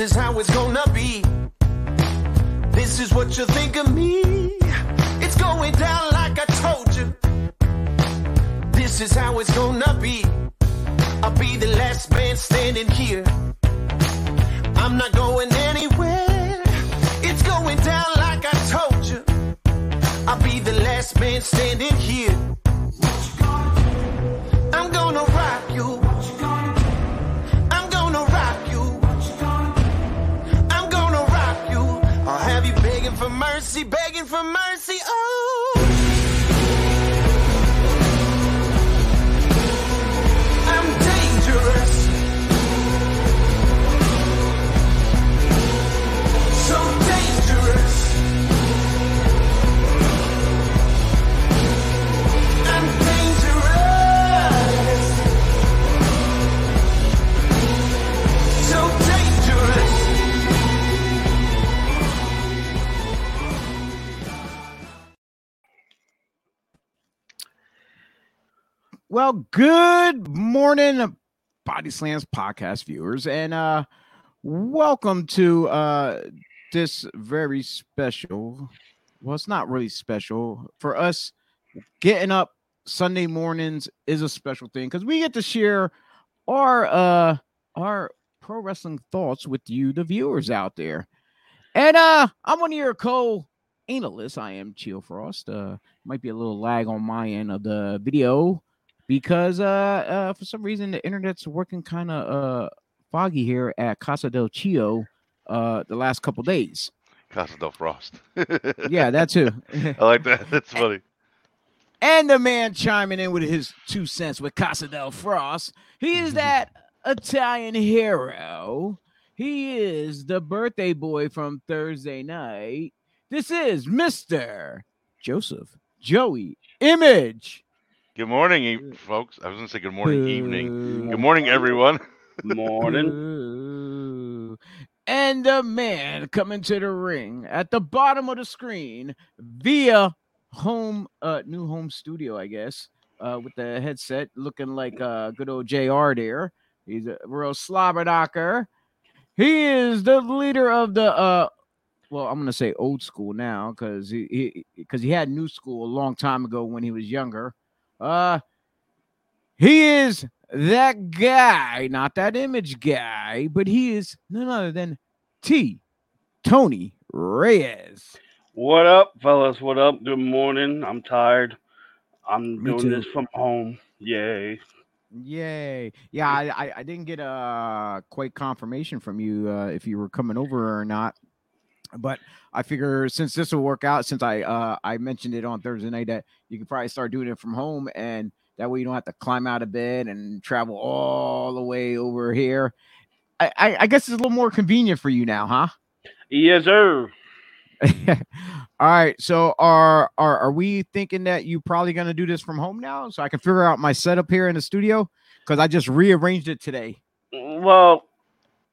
This is how it's gonna be. This is what you think of me. It's going down like I told you. This is how it's gonna be. I'll be the last man standing here. I'm not going anywhere. It's going down like I told you. I'll be the last man standing here. I'm gonna rock you. I'm gonna rock you. I'm gonna rock you. I'll have you begging for mercy, begging for mercy. Oh. Well, good morning, Body Slams podcast viewers, and uh welcome to uh this very special. Well, it's not really special for us. Getting up Sunday mornings is a special thing because we get to share our uh our pro wrestling thoughts with you, the viewers out there. And uh I'm one of your co analysts. I am Chill Frost. Uh might be a little lag on my end of the video because uh, uh for some reason the internet's working kind of uh foggy here at Casa del Chio uh the last couple days. Casa del Frost. Yeah, that too. I like that. That's funny. and the man chiming in with his two cents with Casa del Frost. He is that Italian hero. He is the birthday boy from Thursday night. This is Mr. Joseph Joey Image. Good morning, e- folks. I was gonna say good morning, evening. Good morning, everyone. Morning. And the man coming to the ring at the bottom of the screen via home, uh, new home studio, I guess, uh, with the headset looking like uh, good old JR there. He's a real slobber slobberknocker. He is the leader of the, uh, well, I'm gonna say old school now because he because he, had new school a long time ago when he was younger. Uh, he is that guy, not that image guy, but he is none other than T. Tony Reyes. What up, fellas? What up? Good morning. I'm tired. I'm Me doing this from home. Yay. Yay! Yeah, I, I, I didn't get a quite confirmation from you uh, if you were coming over or not, but I figure since this will work out, since I uh I mentioned it on Thursday night that you could probably start doing it from home, and that way you don't have to climb out of bed and travel all the way over here. I, I, I guess it's a little more convenient for you now, huh? Yes, sir. All right. So are are are we thinking that you probably gonna do this from home now? So I can figure out my setup here in the studio? Because I just rearranged it today. Well,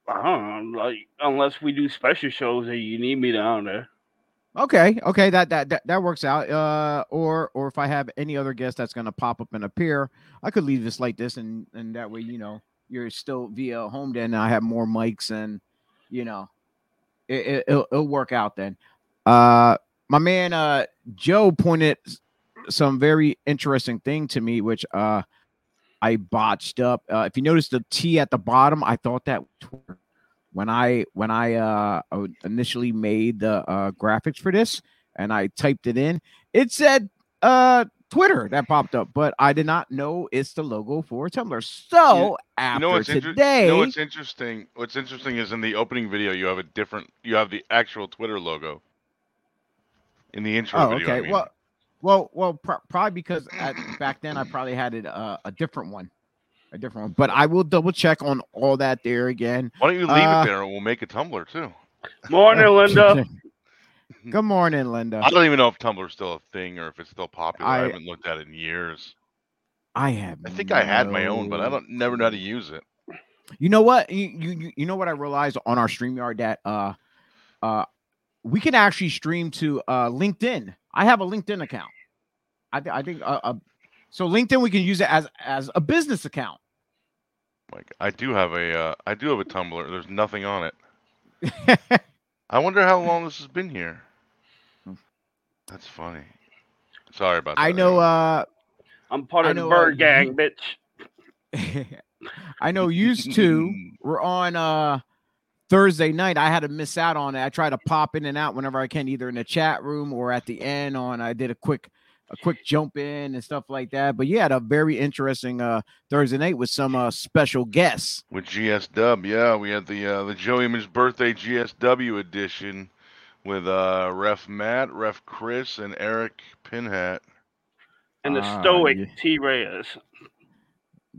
I don't know. Like, unless we do special shows and you need me down there. Okay, okay, that that that, that works out. Uh or or if I have any other guest that's gonna pop up and appear, I could leave this like this and and that way, you know, you're still via home then I have more mics and you know it, it, it'll, it'll work out then. Uh my man uh Joe pointed some very interesting thing to me, which uh I botched up. Uh, if you notice the T at the bottom, I thought that when I when I uh initially made the uh graphics for this and I typed it in, it said uh Twitter that popped up, but I did not know it's the logo for Tumblr. So You after know what's inter- today, you know what's interesting? What's interesting is in the opening video you have a different you have the actual Twitter logo. In the intro oh video. I okay, mean. well, well, well, pro- probably because at, back then I probably had it uh, a different one, a different one. But I will double check on all that there again. Why don't you leave uh, it there and we'll make a Tumblr too? Morning, Linda. Good morning, Linda. I don't even know if Tumblr's still a thing or if it's still popular. I, I- haven't looked at it in years. I have. I think I had my own, but I don't never know how to use it. You know what? You, you you- you know what I realized on our StreamYard that uh uh we can actually stream to uh, LinkedIn. I have a LinkedIn account. I, th- I think uh, uh, so. LinkedIn we can use it as as a business account. Like I do have a uh, I do have a Tumblr. There's nothing on it. I wonder how long this has been here. That's funny. Sorry about that. I know. uh I'm part I of the know, bird uh, gang, bitch. I know used to we're on uh Thursday night. I had to miss out on it. I try to pop in and out whenever I can, either in the chat room or at the end on I did a quick a quick jump in and stuff like that. But you had a very interesting uh Thursday night with some uh special guests. with GSW, Yeah, we had the uh, the Joe Image birthday GSW edition with uh, Ref Matt, Ref Chris, and Eric Pinhat. And the Ah, stoic yeah. T Reyes.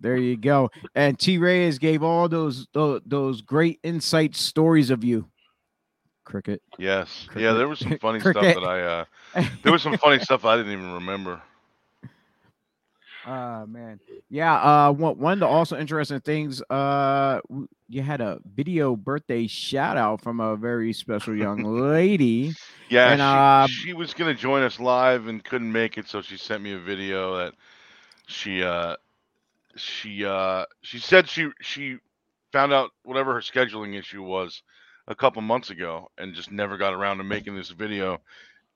There you go. And T Reyes gave all those those, those great insight stories of you. Cricket. Yes, yeah, there was some funny stuff that I uh, there was some funny stuff I didn't even remember. Uh man. Yeah, uh one one of the also interesting things, uh you had a video birthday shout out from a very special young lady. Yeah, And, she, uh, she was gonna join us live and couldn't make it, so she sent me a video that she uh she uh she said she she found out whatever her scheduling issue was a couple months ago and just never got around to making this video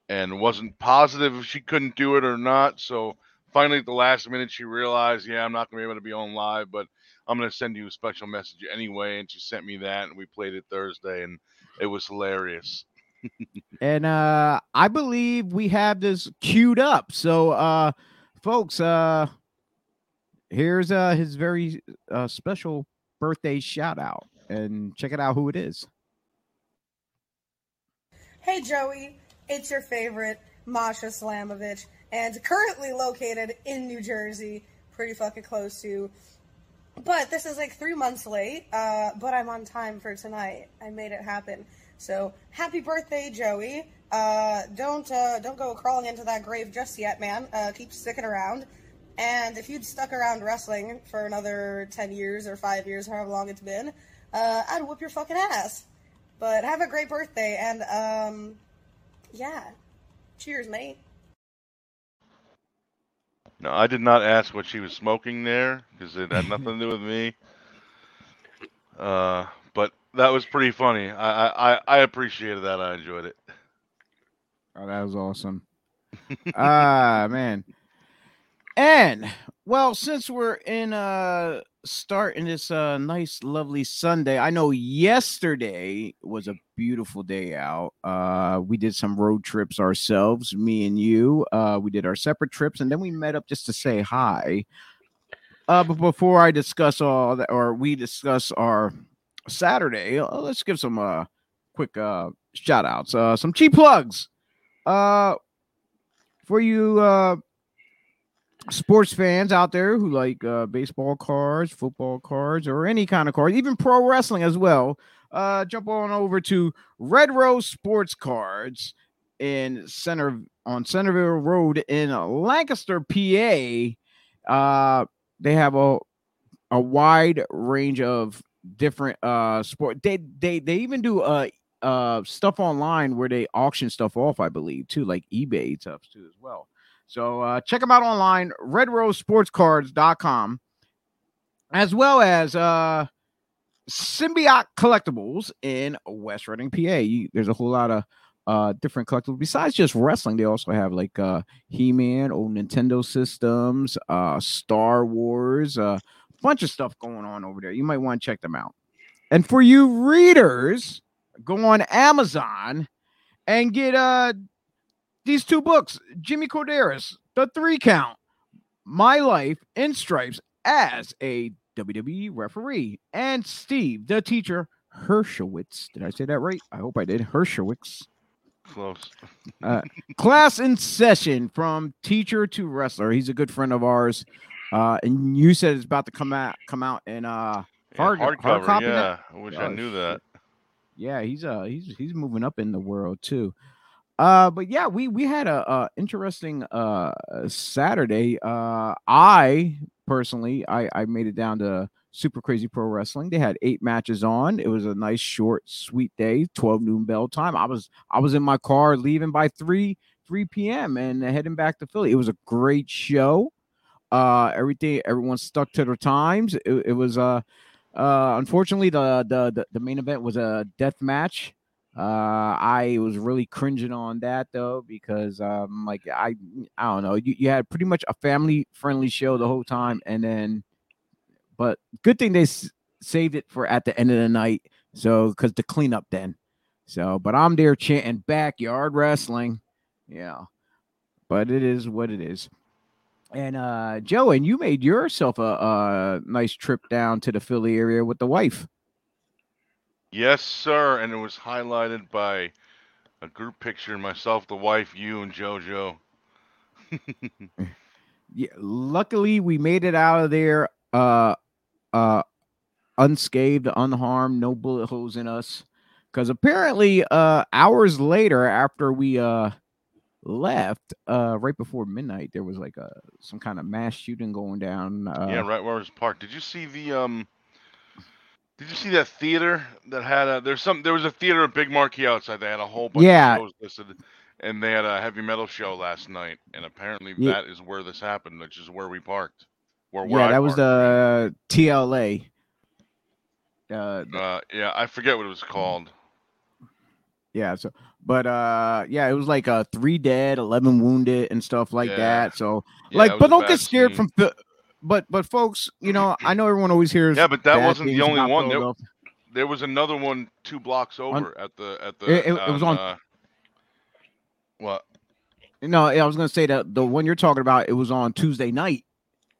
and wasn't positive if she couldn't do it or not. So finally at the last minute she realized, yeah, I'm not gonna be able to be on live, but I'm gonna send you a special message anyway. And she sent me that and we played it Thursday and it was hilarious. and uh I believe we have this queued up. So uh folks, uh here's uh his very uh special birthday shout out and check it out who it is. Hey Joey, it's your favorite Masha Slamovich, and currently located in New Jersey, pretty fucking close to. But this is like three months late, uh, but I'm on time for tonight. I made it happen. So happy birthday, Joey! Uh, don't uh, don't go crawling into that grave just yet, man. Uh, keep sticking around. And if you'd stuck around wrestling for another ten years or five years, however long it's been, uh, I'd whoop your fucking ass. But have a great birthday, and um, yeah, cheers, mate. No, I did not ask what she was smoking there because it had nothing to do with me. Uh, but that was pretty funny. I, I, I- I appreciated that. I enjoyed it. Oh, that was awesome. ah, man. And well, since we're in uh starting this uh nice lovely Sunday, I know yesterday was a beautiful day out. Uh we did some road trips ourselves, me and you. Uh we did our separate trips and then we met up just to say hi. Uh but before I discuss all that or we discuss our Saturday, uh, let's give some uh quick uh shout outs. Uh some cheap plugs. Uh for you uh sports fans out there who like uh baseball cards, football cards, or any kind of card, even pro wrestling as well, uh jump on over to Red Rose Sports Cards in center on Centerville Road in Lancaster, PA. Uh they have a a wide range of different uh sport they they they even do uh uh stuff online where they auction stuff off i believe too like ebay stuff too as well so uh check them out online redrosesportscards.com as well as uh symbiote collectibles in west reading pa you, there's a whole lot of uh different collectibles besides just wrestling they also have like uh he-man old nintendo systems uh star wars uh bunch of stuff going on over there. You might want to check them out. And for you readers, go on Amazon and get uh these two books, Jimmy Korderas, The Three Count, My Life in Stripes as a WWE referee, and Steve, the teacher, Hershowitz. Did I say that right? I hope I did. Hershowitz. Close. Class in session from teacher to wrestler. He's a good friend of ours. Uh, and you said it's about to come out come out in uh Yeah, Hard- hard hardcover. copy now? yeah, I wish I Oh, knew shit. that. yeah he's uh he's he's moving up in the world too uh but yeah we we had a, uh interesting uh saturday uh i personally i i made it down to Super Crazy Pro Wrestling. They had eight matches on. It was a nice, short, sweet day. Twelve noon bell time. I was I was in my car leaving by three three p.m. and heading back to Philly. It was a great show. Uh, everything everyone stuck to their times. It, it was uh, uh, unfortunately the the the main event was a death match. Uh, I was really cringing on that though because um, like I I don't know, you, you had pretty much a family friendly show the whole time, and then, but good thing they s- saved it for at the end of the night, so because the cleanup then, so but I'm there chanting backyard wrestling, yeah, but it is what it is. And uh Joe, and you made yourself a, a nice trip down to the Philly area with the wife. Yes, sir. And it was highlighted by a group picture myself, the wife, you, and JoJo. yeah, luckily we made it out of there uh uh unscathed, unharmed, no bullet holes in us. Because apparently, uh hours later after we uh left, uh right before midnight, there was like a some kind of mass shooting going down. Uh, yeah, right where it was parked. Did you see the um? Did you see that theater that had a? There's some. There was a theater, a big marquee outside. They had a whole bunch Yeah. of shows listed, and they had a heavy metal show last night. And apparently, Ye- that is where this happened, which is where we parked. Where, where yeah, I that was the TLA. Uh, Uh, yeah, I forget what it was called. Yeah, so but uh yeah, it was like uh three dead, eleven wounded, and stuff like Yeah. that. So Yeah, like, but don't get scared scene. from. But but folks, you know, I know everyone always hears. Yeah, but that wasn't the only one. There, there was another one two blocks over at the at the. It- it- it was on- Uh, what? No, I was gonna say that the one you're talking about, it was on Tuesday night.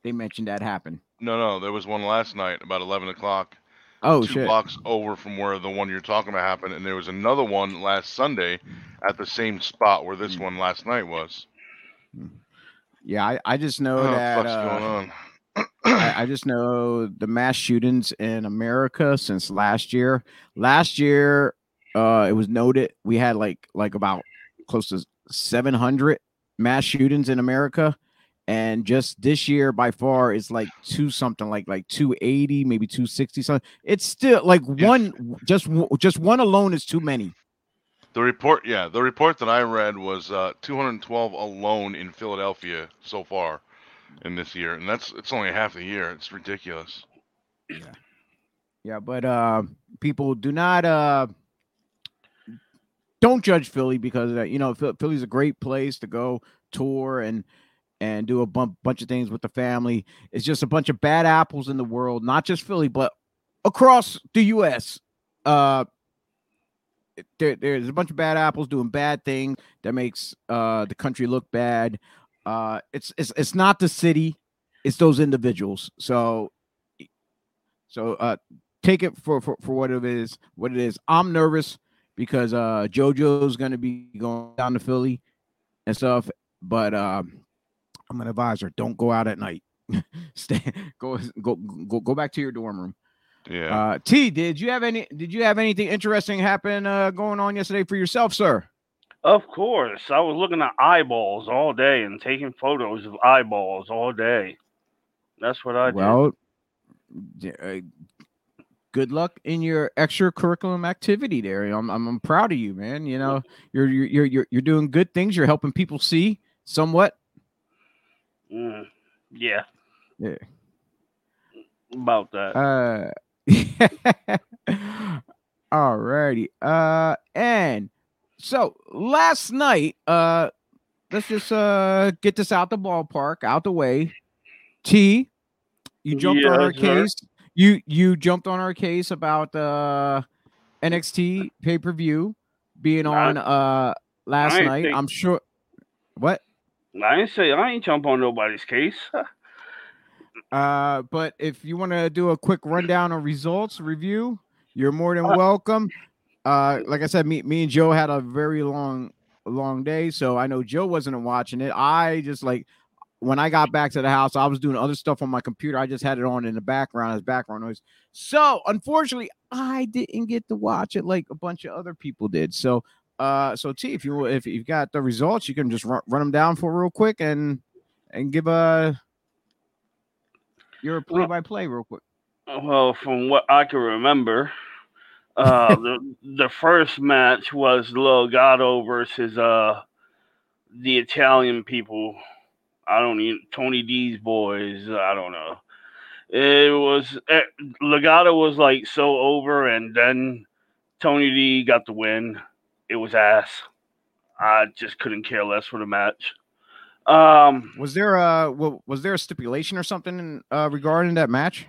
They mentioned that happened. No, no, there was one last night about eleven o'clock. Oh two shit! blocks over from where the one you're talking about happened, and there was another one last Sunday at the same spot where this one last night was. Yeah, I, I just know the that. uh, going on? I, I just know the mass shootings in America since last year. Last year, uh, it was noted we had like like about close to 700 mass shootings in America, and just this year by far is like two something like like 280, maybe 260 something. It's still like one just just one alone is too many. The report, yeah, the report that I read was uh, 212 alone in Philadelphia so far in this year, and that's it's only half the year. It's ridiculous. Yeah, yeah, but uh, people do not uh, don't judge Philly because uh, you know Phil- Philly's a great place to go tour and and do a bunch of things with the family. It's just a bunch of bad apples in the world, not just Philly, but across the U.S. Uh, there, there's a bunch of bad apples doing bad things that makes uh, the country look bad. Uh, it's it's it's not the city, it's those individuals. So so uh, take it for, for for what it is. What it is. I'm nervous because uh JoJo's gonna be going down to Philly and stuff. But um, I'm gonna advise her: don't go out at night. Stay. Go go go go back to your dorm room. Yeah. Uh, T, did you have any? Did you have anything interesting happen uh, going on yesterday for yourself, sir? Of course, I was looking at eyeballs all day and taking photos of eyeballs all day. That's what I did. well, uh, good luck in your extracurriculum activity there. I'm, I'm I'm proud of you, man. You know, you're you're you're you're, you're doing good things. You're helping people see somewhat. Mm, yeah, Yeah. about that. Uh, all righty. Uh, and so last night, uh, let's just uh get this out the ballpark, out the way. T, you jumped on our sir. case. You you jumped on our case about uh NXT pay per view being on uh last night. think- I'm sure. What? I ain't say I ain't jump on nobody's case. Uh, but if you want to do a quick rundown of results review, you're more than Uh, welcome. Uh, like I said, me, me and Joe had a very long, long day, so I know Joe wasn't watching it. I just like when I got back to the house, I was doing other stuff on my computer. I just had it on in the background as background noise. So unfortunately, I didn't get to watch it like a bunch of other people did. So, uh, so T, if you if you've got the results, you can just run, run them down for real quick and and give a your play by play real quick. Well, from what I can remember, uh, the the first match was Legado versus uh the Italian people. I don't even Tony D's boys. I don't know. It was eh, Legado was like so over, and then Tony D got the win. It was ass. I just couldn't care less for the match. Um, Was there a wa- was there a stipulation or something uh, regarding that match?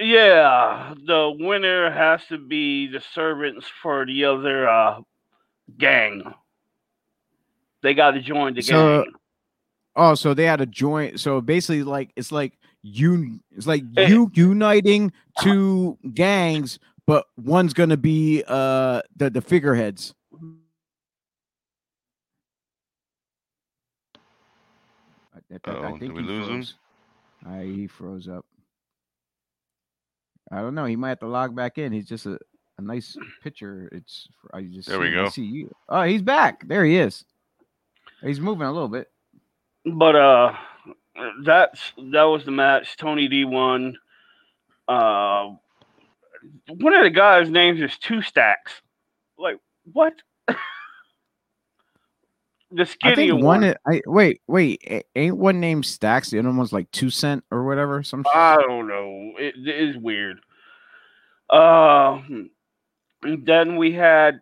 Yeah, the winner has to be the servants for the other uh, gang. They got to join the So- gang. Oh, so they had to join. So basically, like it's like you, it's like Eh. you uniting two gangs, but one's gonna be uh the the figureheads. I, I- I Uh-oh, did we he lose him? I, he froze up. I don't know. He might have to log back in. He's just a, a nice picture. It's I just There we see- I go. See you. Oh, he's back. There he is. He's moving a little bit. But uh, that's that was the match. Tony D won. Uh, one of the guys' names is Two Stacks. Like what? the I skinny think one. one. i- I wait, wait. Ain't one named Stacks? The other one's like two cent or whatever. Some. I don't know. It, it is weird. Uh, then we had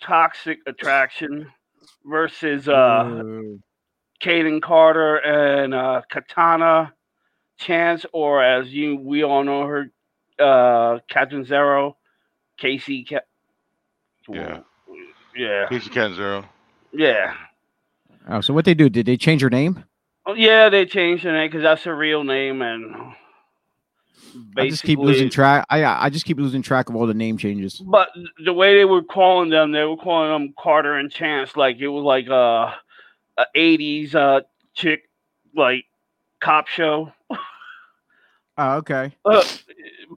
Toxic Attraction versus uh, Kayden Carter and uh, Katana Chance, or as you we all know her, uh, Catanzaro, Casey. Ca- Yeah. yeah, Kacy Catanzaro. yeah. Oh, so what they do? Did they change her name? Oh, yeah, they changed her name because that's her real name, and I just keep losing track. I I just keep losing track of all the name changes. But the way they were calling them, they were calling them Carter and Chance, like it was like a, a '80s uh, chick, like cop show. Oh, okay. Uh,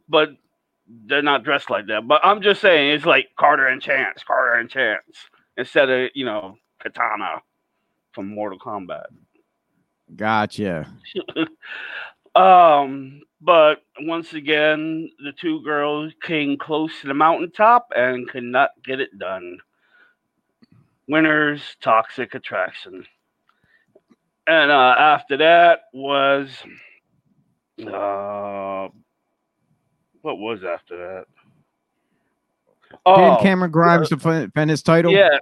but they're not dressed like that. But I'm just saying, it's like Carter and Chance, Carter and Chance, instead of you know Katana from Mortal Kombat. Gotcha. Um, but once again, the two girls came close to the mountaintop and could not get it done. Winners, Toxic Attraction. And uh, after that was, uh, what was after that? Didn't Cameron Grimes defend, defend his title? Oh, Yeah,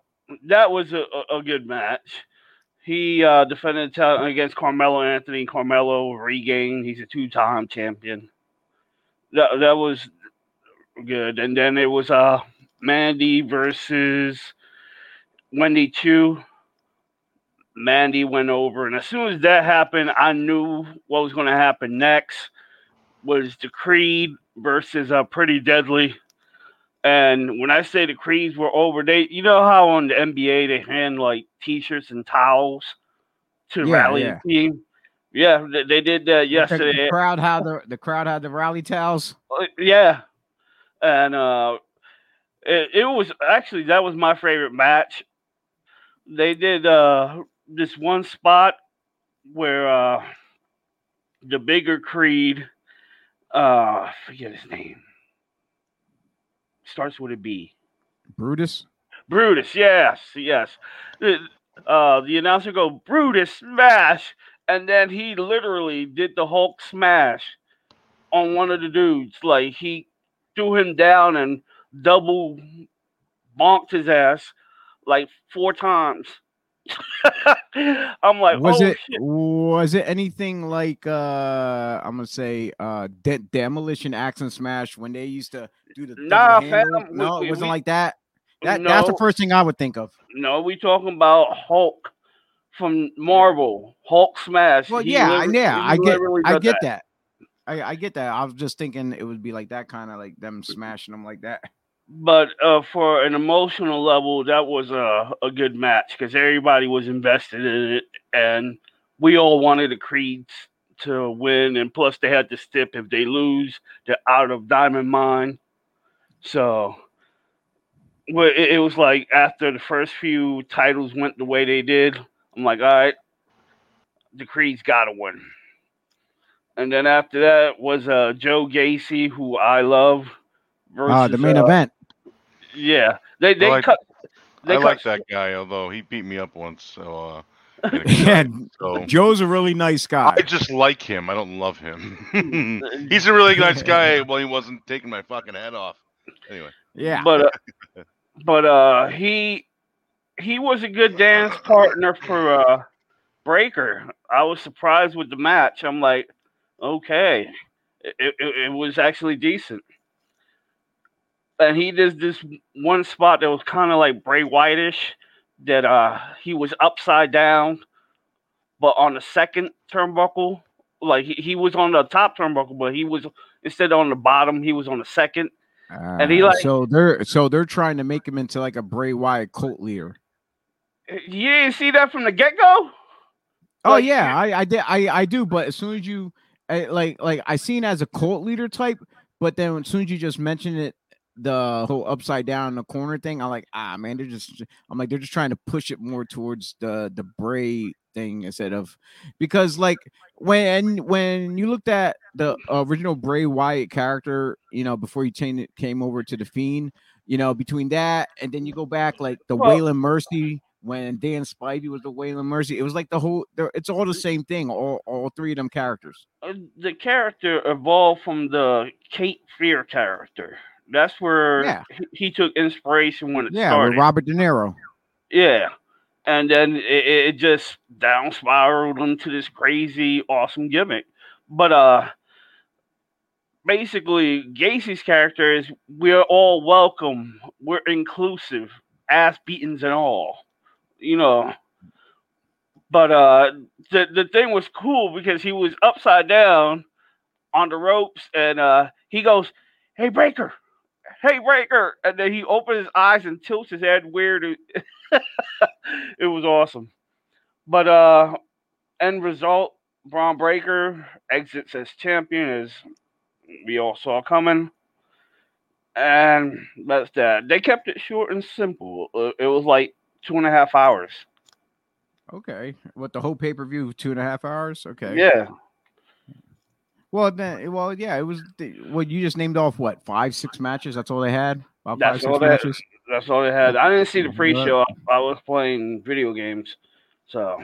that was a, a good match. He uh, defended against Carmelo Anthony. Carmelo regained. He's a two-time champion. That that was good. And then it was uh Mandy versus Wendy Choo. Mandy went over, and as soon as that happened, I knew what was going to happen next. Was the Creed versus uh, Pretty Deadly. And when I say the creeds were over, they you know how on the NBA they hand like t-shirts and towels to Yeah, rally yeah. the team. Yeah, they, they did that yesterday. The crowd had the the crowd had the rally towels. Uh, yeah, and uh, it, it was actually that was my favorite match. They did uh this one spot where uh the bigger Creed, uh, I forget his name, starts with a B. Brutus. Brutus, yes, yes. The, uh, the announcer go Brutus smash, and then he literally did the Hulk smash on one of the dudes. Like he threw him down and double bonked his ass like four times. I'm like, was oh, it shit. was it anything like uh I'm gonna say uh de- demolition axe and smash when they used to do the Nah, fam, no we- it wasn't we- like that? That that's the first thing i would think of. No, we talking about Hulk from Marvel. Hulk smash. well He yeah I- yeah i get i get that, I, I get that. I was just thinking it would be like that kind of like them smashing them like that but uh, for an emotional level, that was a, a good match because everybody was invested in it, and we all wanted the Creeds to win, and plus they had to stip if they lose, they're out of Diamond Mine. So, well, it, it was like after the first few titles went the way they did, I'm like, all right, the Creeds got to win. And then after that was uh, Joe Gacy, who I love. Versus, Uh, the main uh, event. Yeah, they they like- cut. They I cut, like that guy, although he beat me up once. So, uh, Yeah, so Joe's a really nice guy. I just like him. I don't love him. He's a really nice guy. Well, he wasn't taking my fucking head off. Anyway, Yeah. But uh, but uh, he he was a good dance partner for uh, Breakker. I was surprised with the match. I'm like, okay, it, it, it was actually decent. And he did this one spot that was kind of like Bray Wyatt-ish, that uh he was upside down, but on the second turnbuckle, like he, he was on the top turnbuckle, but he was instead on the bottom, he was on the second. and he Uh, like- so they're so they're trying to make him into like a Bray Wyatt cult leader. You didn't see that from the get go? Oh Like, yeah, I I did I I do, but as soon as you I, like like I seen as a cult leader type, but then as soon as you just mentioned it, the whole upside down in the corner thing, I'm like ah man, they're just I'm like they're just trying to push it more towards the the Bray thing instead of because like when when you looked at the original Bray Wyatt character, you know, before you changed it came over to the Fiend, you know, between that and then you go back like the Well- Waylon Mercy when Dan Spivey was the Waylon Mercy, it was like the whole. It's all the same thing. All all three of them characters. Uh, The character evolved from the Cape Fear character. That's where Yeah. he, he took inspiration when it Yeah, started. with Robert De Niro. Yeah. And then it, it just down spiraled into this crazy, awesome gimmick. But uh basically Gacy's character is we're all welcome, we're inclusive, ass beatings and all. You know. But uh the, the thing was cool because he was upside down on the ropes and uh he goes, Hey Breakker, hey Breakker, and then he opens his eyes and tilts his head weird. it was awesome. But uh end result, Bron Breakker exits as champion as we all saw coming. And that's that. They kept it short and simple. Uh, It was like two and a half hours. Okay, what the whole pay per view two and a half hours? Okay. Yeah. Well then, well yeah, it was. The, what you just named off what five six matches? That's all they had. About That's five all they- matches. That's all they had. I didn't see the pre-show. I was playing video games. So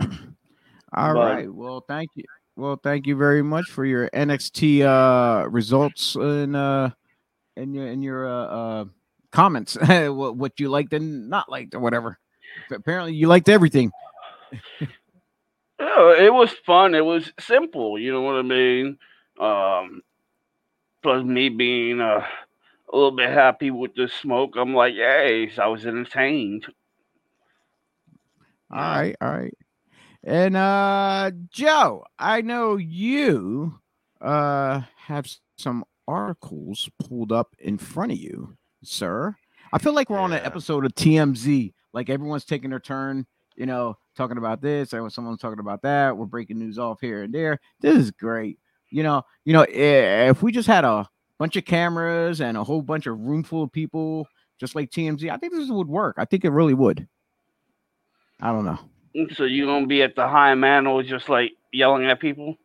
All But- right. Well, thank you. Well, thank you very much for your NXT uh results and uh and your and your uh, uh comments. what, what you liked and not liked or whatever. Apparently, you liked everything. Yeah, it was fun. It was simple. You know what I mean? Um, plus me being uh, a little bit happy with the smoke, I'm like, yay! I was entertained. All right, all right. And uh Joe, I know you uh have some articles pulled up in front of you, sir. I feel like we're on an episode of TMZ. Like everyone's taking their turn, you know, talking about this, and when someone's talking about that, we're breaking news off here and there. This is great. You know, you know, eh, if we just had a bunch of cameras and a whole bunch of room full of people, just like TMZ, I think this would work. I think it really would. I don't know. Mm, so you gonna be at the high mantle, just like yelling at people?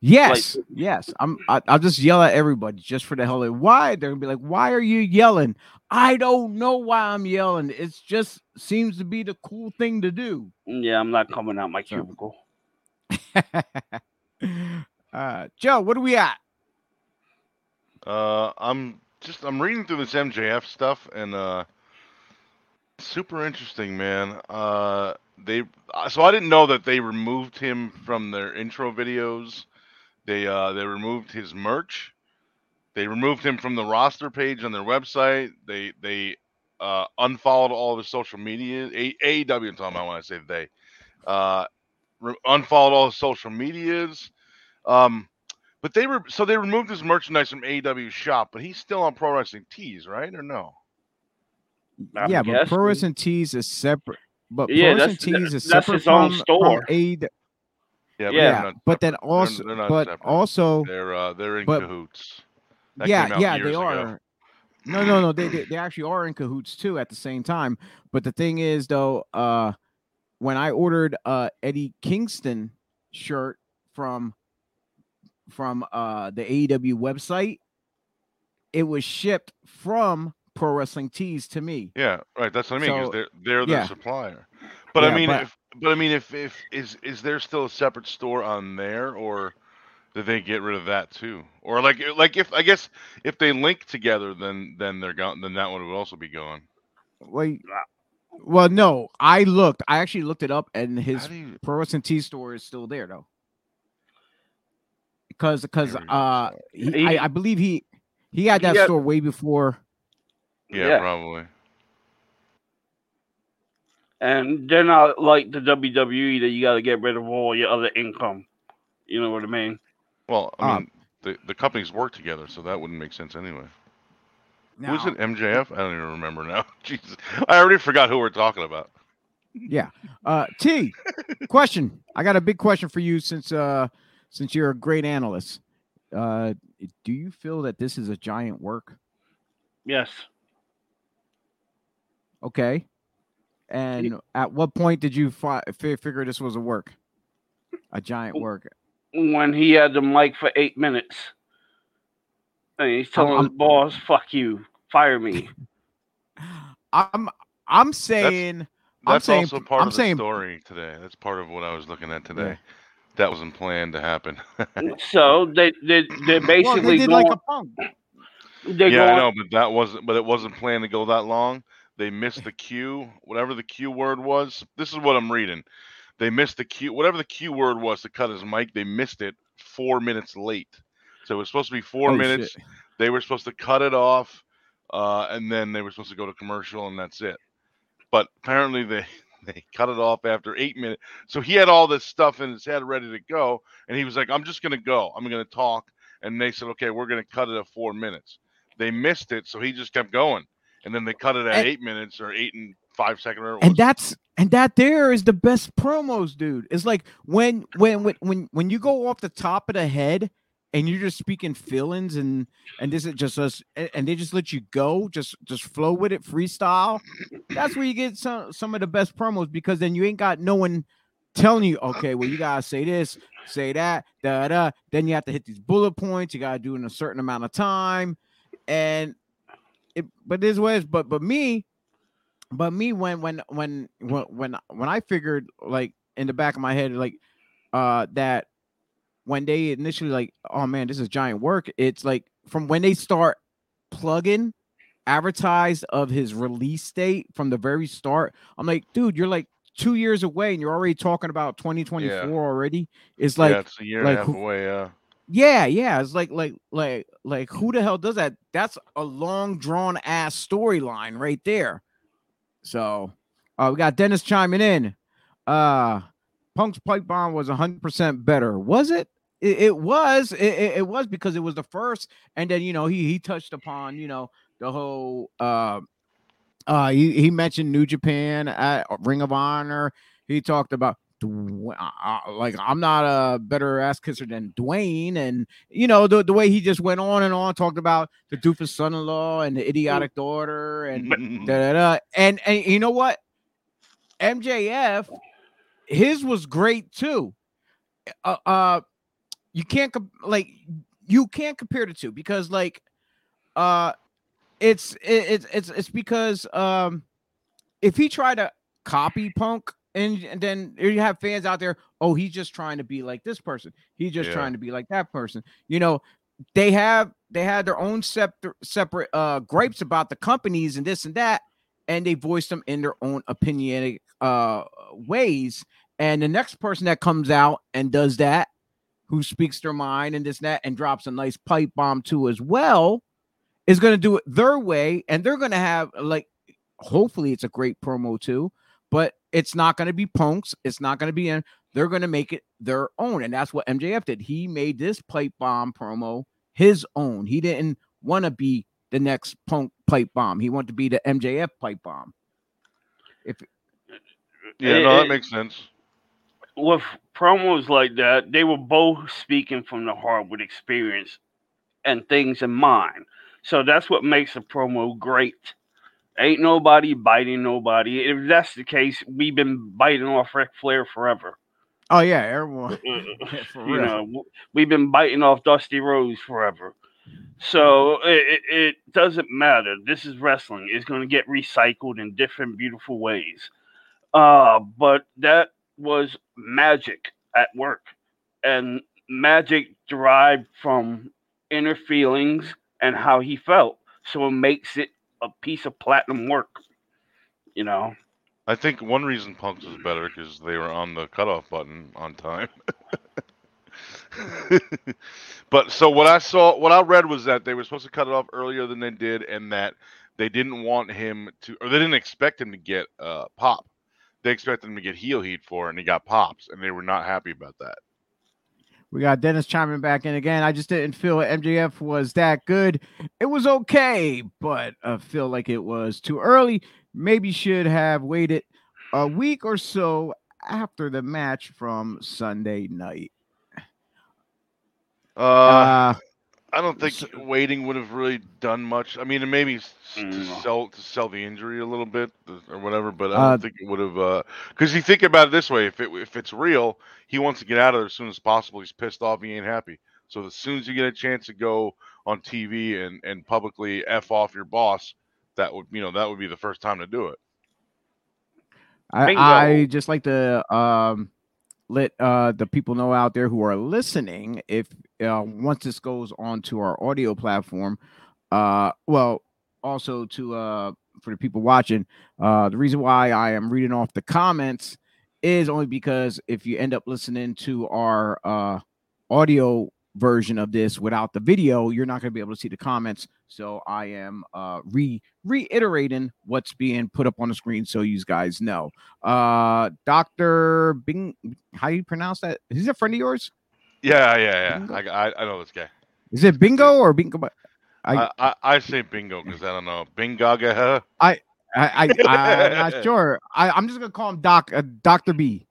Yes, yes. I'm. I, I'll just yell at everybody just for the hell of it. Why? They're gonna be like, "Why are you yelling?" I don't know why I'm yelling. It just seems to be the cool thing to do. Yeah, I'm not coming out my So- cubicle. uh, Joe, what are we at? uh, I'm just I'm reading through this MJF stuff and uh, super interesting, man. Uh, they uh, so I didn't know that they removed him from their intro videos. They uh they removed his merch. They removed him from the roster page on their website. They they uh, unfollowed all of his social media. A- AEW, I'm talking about when I say they. Uh, re- unfollowed all his social medias. Um, but they were so they removed his merchandise from AEW shop, but he's still on Pro Wrestling Tees, right or no? I'm yeah, but. Pro Wrestling Tees is separate. But Yeah, Pro Wrestling that's- Tees is that's separate his own from, store. From AEW. Yeah, but, Yeah, not but then separate. They're- also, they're but separate. also, they're uh, they're in but- cahoots. That yeah, yeah, they ago. are. No, no, no. They, they they actually are in cahoots too at the same time. But the thing is, though, uh, when I ordered uh Eddie Kingston shirt from from uh the AEW website, it was shipped from Pro Wrestling Tees to me. Yeah, right. That's what I mean. So, they're they're the yeah. supplier. But I mean, but- if but I mean, if if is is there still a separate store on there, or did they get rid of that too? Or like like if I guess if they link together, then then they're gone. Then that one would also be gone. Wait, well, no, I looked. I actually looked it up, and his How do you? Pro Wrestling Tees store is still there though. Because because There we go. uh he, He- I, I believe he he had that He had- store way before. Yeah, Yeah. probably. And they're not like the WWE that you got to get rid of all your other income. You know what I mean? Well, I Ah. mean, the the companies work together, so that wouldn't make sense anyway. Who is Now- it? MJF? I don't even remember now. Jesus, I already forgot who we're talking about. Yeah. Uh T, question. I got a big question for you since uh since you're a great analyst. Uh do you feel that this is a giant work? Yes. Okay. And at what point did you fi- fi- figure this was a work? A giant work. When he had the mic for eight minutes, and he's telling I'm- his boss, "Fuck you, fire me." I'm I'm saying I'm That's saying also part I'm of the saying story today. That's part of what I was looking at today. That wasn't planned to happen. so they they they're well, basically they did going. like a punk. they're yeah, I know, but that wasn't. But it wasn't planned to go that long. They missed the cue, whatever the cue word was. This is what I'm reading. They missed the cue, whatever the cue word was to cut his mic. They missed it four minutes late. So it was supposed to be four Oh, minutes. shit. They were supposed to cut it off, uh, and then they were supposed to go to commercial, and that's it. But apparently they they cut it off after eight minutes. So he had all this stuff in his head ready to go, and he was like, "I'm just gonna go. I'm gonna talk." And they said, "Okay, we're gonna cut it at four minutes." They missed it, so he just kept going, and then they cut it at And- eight minutes or eight and five second. And that's and that there is the best promos, dude. It's like when when when when when you go off the top of the head and you're just speaking feelings and and this is just us and they just let you go, just just flow with it, freestyle. That's where you get some some of the best promos because then you ain't got no one telling you, okay, well, you gotta say this, say that, da da. Then you have to hit these bullet points. You gotta do it in a certain amount of time, and it. But this was, but but me, but me when when when when when when I figured like in the back of my head like uh that when they initially like oh man this is giant work it's like from when they start plugging advertised of his release date from the very start i'm like dude you're like two years away and you're already talking about 2024 already it's like yeah, it's a year like and a half who- away. Yeah, yeah, yeah. It's like like like like who the hell does that? That's a long drawn ass storyline right there. So uh we got Dennis chiming in. Uh Punk's pipe bomb was 100% better. Was it? It, it was. It, it, it was because it was the first and then you know he he touched upon, you know, the whole uh uh he, he mentioned New Japan at Ring of Honor. He talked about Dwayne, uh, like I'm not a better ass kisser than Dwayne, and you know the, the way he just went on and on, talked about the doofus son-in-law and the idiotic daughter, and da, da, da. and and you know what, MJF, his was great too. Uh, uh you can't comp- like you can't compare the two because like uh it's it, it's it's it's because um if he tried to copy Punk and, and then you have fans out there, oh, he's just trying to be like this person. He's just Yeah. trying to be like that person. You know, they have they had their own separate separate uh gripes about the companies and this and that, and they voiced them in their own opinionated uh ways. And the next person that comes out and does that, who speaks their mind and this and that, and drops a nice pipe bomb too as well, is going to do it their way, and they're going to have like, hopefully, it's a great promo too. But it's not going to be punks. It's not going to be in. They're going to make it their own, and that's what MJF did. He made this pipe bomb promo his own. He didn't want to be the next punk pipe bomb. He wanted to be the MJF pipe bomb. If Yeah, It- no, that it- makes sense. with promos like that, they were both speaking from the heart with experience and things in mind. So that's what makes a promo great. Ain't nobody biting nobody. If that's the case, we've been biting off Ric Flair forever. Oh yeah, everyone. You know, we've been biting off Dusty Rhodes forever. So it, it, it doesn't matter. This is wrestling. It's going to get recycled in different beautiful ways. Uh, but that was magic at work. And magic derived from inner feelings and how he felt. So it makes it a piece of platinum work. You know? I think one reason Punk's was better because they were on the cutoff button on time. but so what I saw, what I read was that they were supposed to cut it off earlier than they did, and that they didn't want him to, or they didn't expect him to get uh, pop. They expected him to get heel heat for, it, and he got pops, and they were not happy about that. We got Dennis chiming back in again. I just didn't feel MJF was that good. It was okay, but I feel like it was too early. Maybe should have waited a week or so after the match from Sunday night. Uh, Uh, I don't think so- waiting would have really done much. I mean, maybe s- to Mm. sell to sell the injury a little bit or whatever, but I Uh, don't think it would have. Because you think about it this way: if it if it's real, he wants to get out of there as soon as possible. He's pissed off. He ain't happy. So as soon as you get a chance to go on TV and and publicly f off your boss, that would you know that would be the first time to do it. I, I just like to um, let uh, the people know out there who are listening if uh, once this goes on to our audio platform, uh, well, also to uh, for the people watching, uh, the reason why I am reading off the comments is only because if you end up listening to our uh, audio version of this without the video, you're not going to be able to see the comments. So I am uh, re reiterating what's being put up on the screen so you guys know. Uh, Doctor Bing, how you pronounce that? Is he a friend of yours? Yeah, yeah, yeah. I, I, I know this guy. Is it Bingo or Bingo? I- I, I, I say bingo because I don't know. Bingaga. I, I, I'm not sure. I, I'm just gonna call him Doc, uh, Doctor B,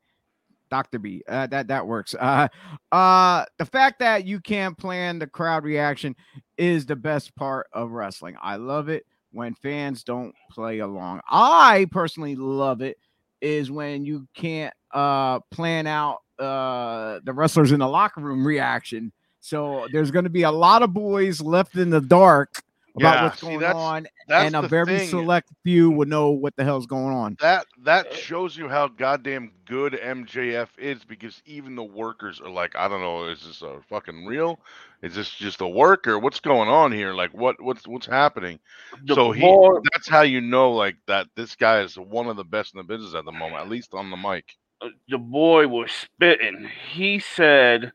Doctor B. Uh, that that works. Uh, uh, the fact that you can't plan the crowd reaction is the best part of wrestling. I love it when fans don't play along. I personally love it is when you can't uh plan out uh the wrestlers in the locker room reaction. So there's going to be a lot of boys left in the dark about Yeah, what's see, going that's- on That's and a very thing. select few will know what the hell's going on. That that shows you how goddamn good MJF is because even the workers are like, I don't know, is this a fucking real? Is this just a work or what's going on here? Like what what's what's happening? The so he more- that's how you know like that this guy is one of the best in the business at the moment, at least on the mic. Uh, the boy was spitting. He said,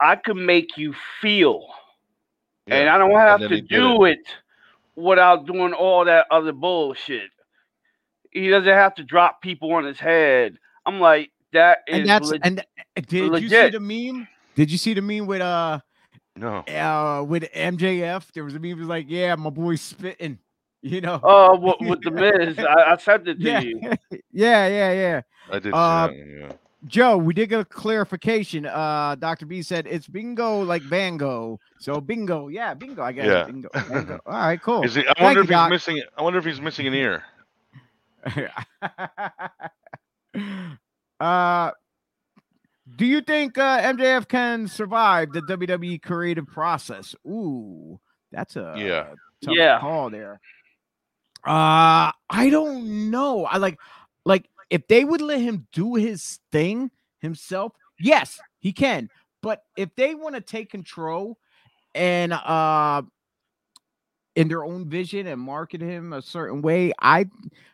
"I can make you feel, and I don't have to do it. without doing all that other bullshit. He doesn't have to drop people on his head." I'm like, "That is And that's leg- and uh, did you see the meme? Did you see the meme with uh No. uh with MJF? There was a meme that was like, yeah, my boy's spitting, you know. oh, what with the Miz? I, I sent it to yeah, you. yeah, yeah, yeah. I did Uh, see that, yeah. Joe, we did get a clarification. Uh, Dr. B said it's bingo like Bango. So bingo, yeah, bingo. I guess Yeah. bingo. bingo. All right, cool. Is he, I Thank wonder you, if he's Doc. missing I wonder if he's missing an ear. uh, do you think uh, MJF can survive the WWE creative process? Ooh, that's a Yeah. tough Yeah. call there. Uh, I don't know. I like, like if they would let him do his thing himself, yes, he can. But if they want to take control and uh in their own vision and market him a certain way, I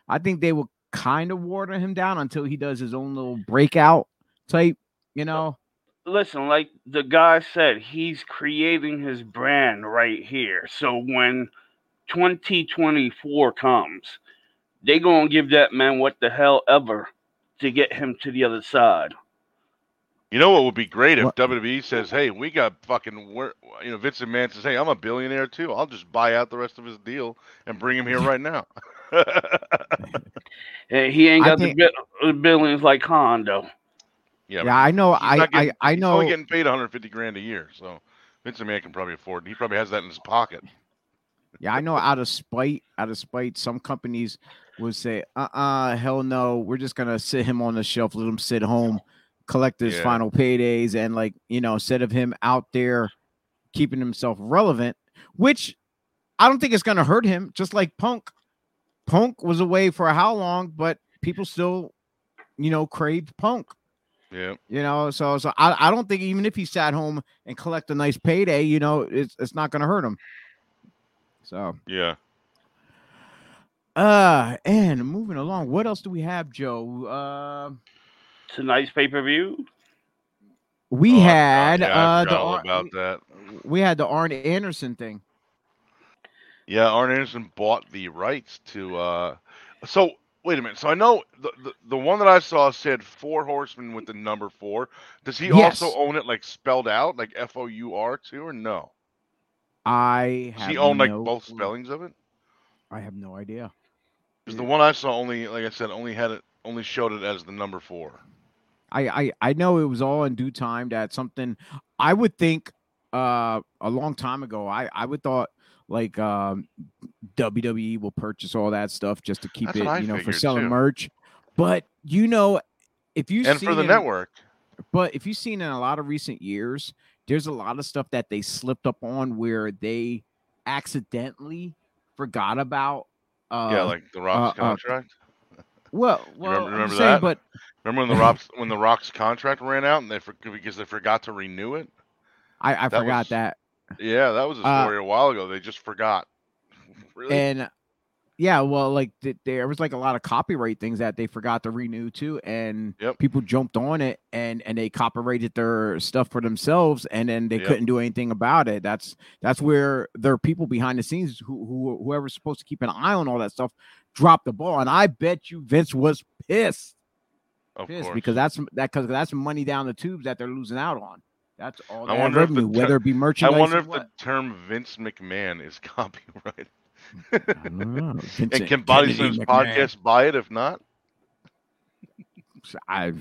I think they will kind of water him down until he does his own little breakout type, you know. listen, like the guy said, he's creating his brand right here. So when 2024 comes, they gonna give that man what the hell ever to get him to the other side. You know what would be great if What- WWE says, "Hey, we got fucking wor- you know Vince McMahon says, "Hey, I'm a billionaire too. I'll just buy out the rest of his deal and bring him here right now." And he ain't got think- the bi- uh, billions like Hondo. yeah, Yeah, I know. I, getting- I I he's know. only getting paid 150 grand a year, so Vince McMahon can probably afford. He probably has that in his pocket. Yeah, I know. Out of spite, out of spite, some companies would say, "Uh, uh hell no, we're just gonna sit him on the shelf, let him sit home collect his Yeah. final paydays and like you know instead of him out there keeping himself relevant which i don't think it's going to hurt him just like punk punk was away for how long but people still you know craved punk Yeah. you know so so i, I don't think even if he sat home and collect a nice payday you know it's, it's not going to hurt him so Yeah. uh and moving along what else do we have joe uh Tonight's pay per view. we Oh, had yeah, I uh the Ar- about that. we had the Arn Anderson thing. Yeah, Arn Anderson bought the rights to. uh So wait a minute. So I know the the, the one that I saw said four horsemen with the number four. Does he Yes. also own it like spelled out, like F O U R too, or no? I Does have he own like both clue. spellings of it? I have no idea. Because the one I saw only, like I said, only had it, only showed it as the number four. I, I I know it was all in due time that something I would think uh a long time ago I I would thought like um WWE will purchase all that stuff just to keep That's it you know for selling too. merch but you know if you and for the network. but if you've seen in a lot of recent years there's a lot of stuff that they slipped up on where they accidentally forgot about uh yeah, like the Rock's uh, uh, contract. well well remember- I'm remember saying, that? but Remember when the Rock's when the Rock's contract ran out and they for, because they forgot to renew it? I, I That forgot was- that Yeah, that was a Uh, story a while ago. They just forgot. Really? and yeah well like th- there was like a lot of copyright things that they forgot to renew too and Yep. people jumped on it and and they copyrighted their stuff for themselves and then they Yep. couldn't do anything about it that's that's where there are people behind the scenes who, who whoever's supposed to keep an eye on all that stuff dropped the ball and i bet you vince was pissed of pissed course. because that's that because that's money down the tubes that they're losing out on that's all I wonder if the revenue ter- whether it be merchandise. I wonder if the term Vince McMahon is copyrighted. Know. and can Body Slams podcast buy it? If not, I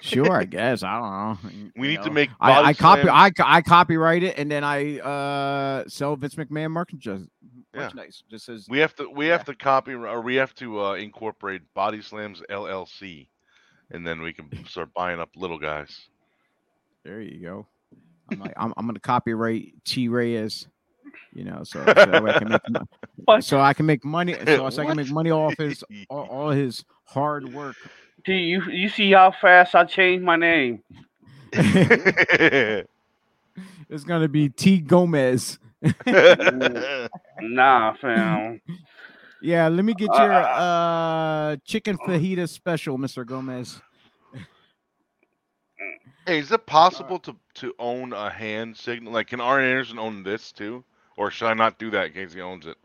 sure, I guess. I don't know. you we need to make. I, Body I copy I, I copyright it and then I uh sell Vince McMahon merchandise. Yeah. Just says We have to. We have to copy, or we have to uh, incorporate Body Slams LLC, and then we can start buying up little guys. there you go. I'm like I'm, I'm gonna copyright T Reyes, you know, so, so I can make mo- so I can make money so, so I can make money off his all, all his hard work. Do you you see how fast I changed my name? It's gonna be T Gomez. Nah, fam. Yeah, let me get uh, your uh, uh. uh chicken fajita special, Mr. Gomez. Hey, is it possible to to own a hand signal? Like, can Arn Anderson own this too, or should I not do that in case he owns it?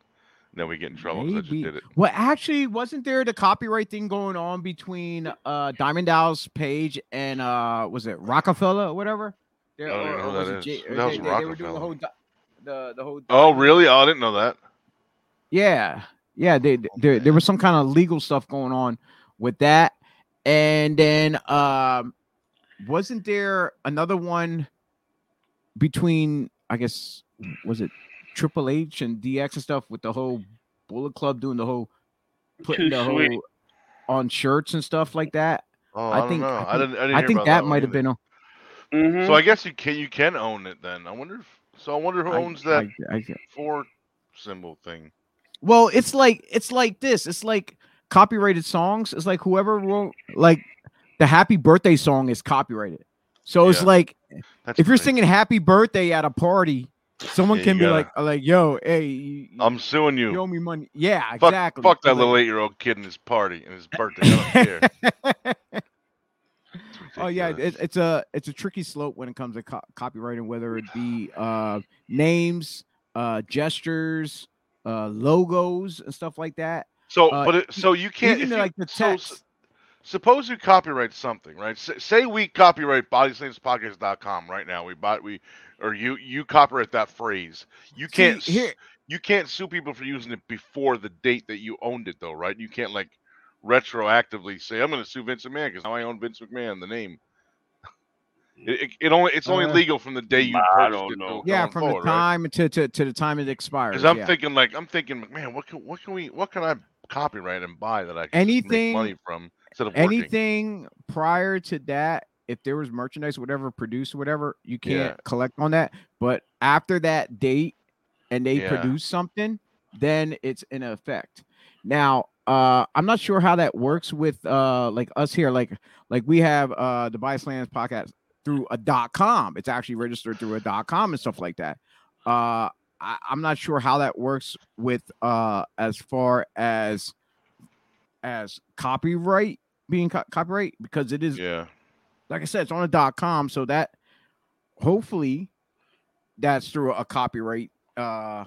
Then we get in trouble because I just did it. Well, actually, wasn't there the copyright thing going on between uh Diamond Dallas Page and uh was it Roc-A-Fella or whatever? There, I don't even know was that it is. J- or the hell's they, they- they were doing the whole di- the the whole Oh, really? Oh, I didn't know that. Yeah. Yeah, they, there there was some kind of legal stuff going on with that. And then um wasn't there another one between I guess was it Triple H and DX and stuff with the whole Bullet Club doing the whole putting Too the sweet. whole on shirts and stuff like that. Oh, I I, don't think- know. I I, think- didn't. I, didn't I think about that might have been a Mhm. So I guess you can. You can own it then. I wonder. If, so I wonder who I- owns that I- I- four symbol thing. Well, it's like it's like this. It's like copyrighted songs. It's like whoever wrote like the happy birthday song is copyrighted. So it's Yeah. like That's if you're singing happy birthday at a party, someone Yeah, can be gotta- like like yo, hey, you, I'm suing you you. owe me money. Yeah, Fuck, exactly. fuck that little eight-year-old kid in his party and his birthday. I don't care. Oh yeah, it, it's a it's a tricky slope when it comes to co- copywriting, whether it be uh, names, uh, gestures, uh, logos, and stuff like that. so, uh, but it, so you can't. Even if you- like the so text. Suppose you copyright something, right? S- say we copyright bodyslamspodcast.com right now. We bought we or you you copyright that phrase. You can't s- here. you can't sue people for using it before the date that you owned it though, right? You can't like retroactively say I'm going to sue Vince McMahon because now I own Vince McMahon, the name. It, it, it only it's only Uh, legal from the day you I don't it. know. go- Yeah, from forward, the right? time to, to to the time it expires. Because I'm yeah. thinking like I'm thinking, man, what can what can we what can I copyright and buy that I can Anything- make money from of working? anything prior to that if there was merchandise, whatever produced, whatever, you can't Yeah. collect on that. But after that date, and they Yeah. produce something, then it's in effect. Now, uh, I'm not sure how that works with uh, like us here. Like, like we have uh the Body Slams podcast through a dot com. It's actually registered through a dot com and stuff like that. Uh, I, I'm not sure how that works with uh as far as as copyright being co- copyright because it is Yeah. like I said, it's on a dot com, so that hopefully that's through a copyright. Uh,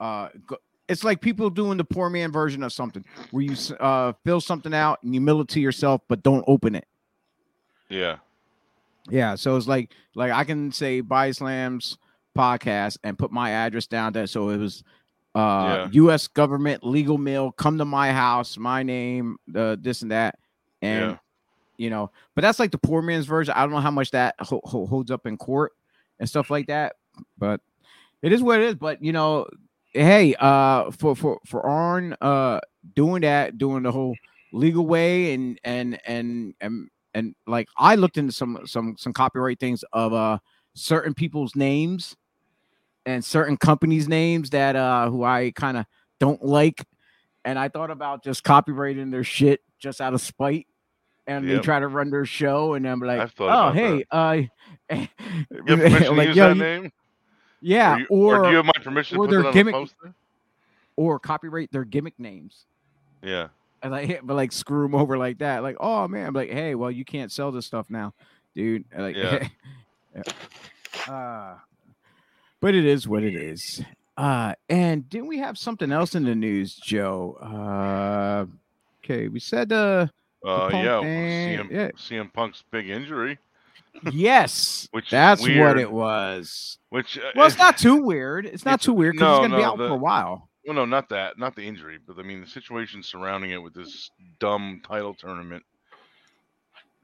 uh, go- it's like people doing the poor man version of something where you uh fill something out and you mail it to yourself, but don't open it. Yeah. Yeah, so it's like like I can say Body Slams podcast and put my address down there. So it was uh US government legal mail, come to my house, my name, the this and that. And Yeah. you know, but that's like the poor man's version. I don't know how much that ho- ho- holds up in court and stuff like that, but it is what it is. But you know, hey, uh for for for Arn uh doing that, doing the whole legal way and and and and and like I looked into some some some copyright things of uh certain people's names and certain companies' names that uh who I kind of don't like, and I thought about just copyrighting their shit just out of spite. And they try to run their show, and I'm like, oh, hey, uh, permission to like, use yo, that you- name? yeah, Or, you, or or do you have my permission to or put their that on gimmick- or copyright their gimmick names. Yeah. And like, but like screw them over like that. Like, oh man, I'm like, hey, well, you can't sell this stuff now, dude. And Like, Yeah. uh, but it is what it is. Uh, and didn't we have something else in the news, Joe? Uh, okay, we said uh, Uh, yeah, thing, CM, yeah. CM Punk's big injury, yes, which that's what it was. Which uh, Well, it's not too weird. It's not it's- too weird because no, he's gonna be out the- for a while. Well, no, not that, not the injury, but I mean the situation surrounding it with this dumb title tournament.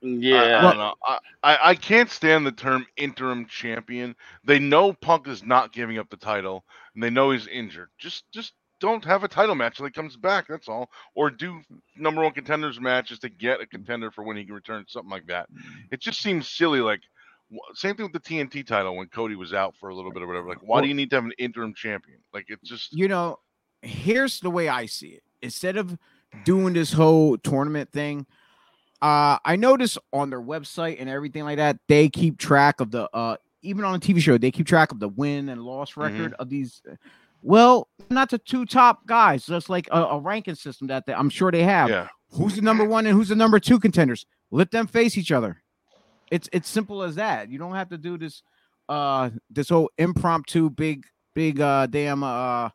I- I, Yeah. don't know. I, I, I can't stand the term interim champion. They know Punk is not giving up the title, and they know he's injured. Just just don't have a title match till he comes back. That's all. Or do number one contenders matches to get a contender for when he can return, something like that. It just seems silly. Like same thing with the TNT title when Cody was out for a little bit or whatever. Like, why Well- do you need to have an interim champion? Like, it's just you know, here's the way I see it. Instead of doing this whole tournament thing, uh, I notice on their website and everything like that, they keep track of the uh, even on a TV show, they keep track of the win and loss record of these. Well, not the two top guys, just like a, a ranking system that they, I'm sure they have. yeah, Who's the number one and who's the number two contenders? Let them face each other. It's it's simple as that. You don't have to do this uh this whole impromptu big big uh damn uh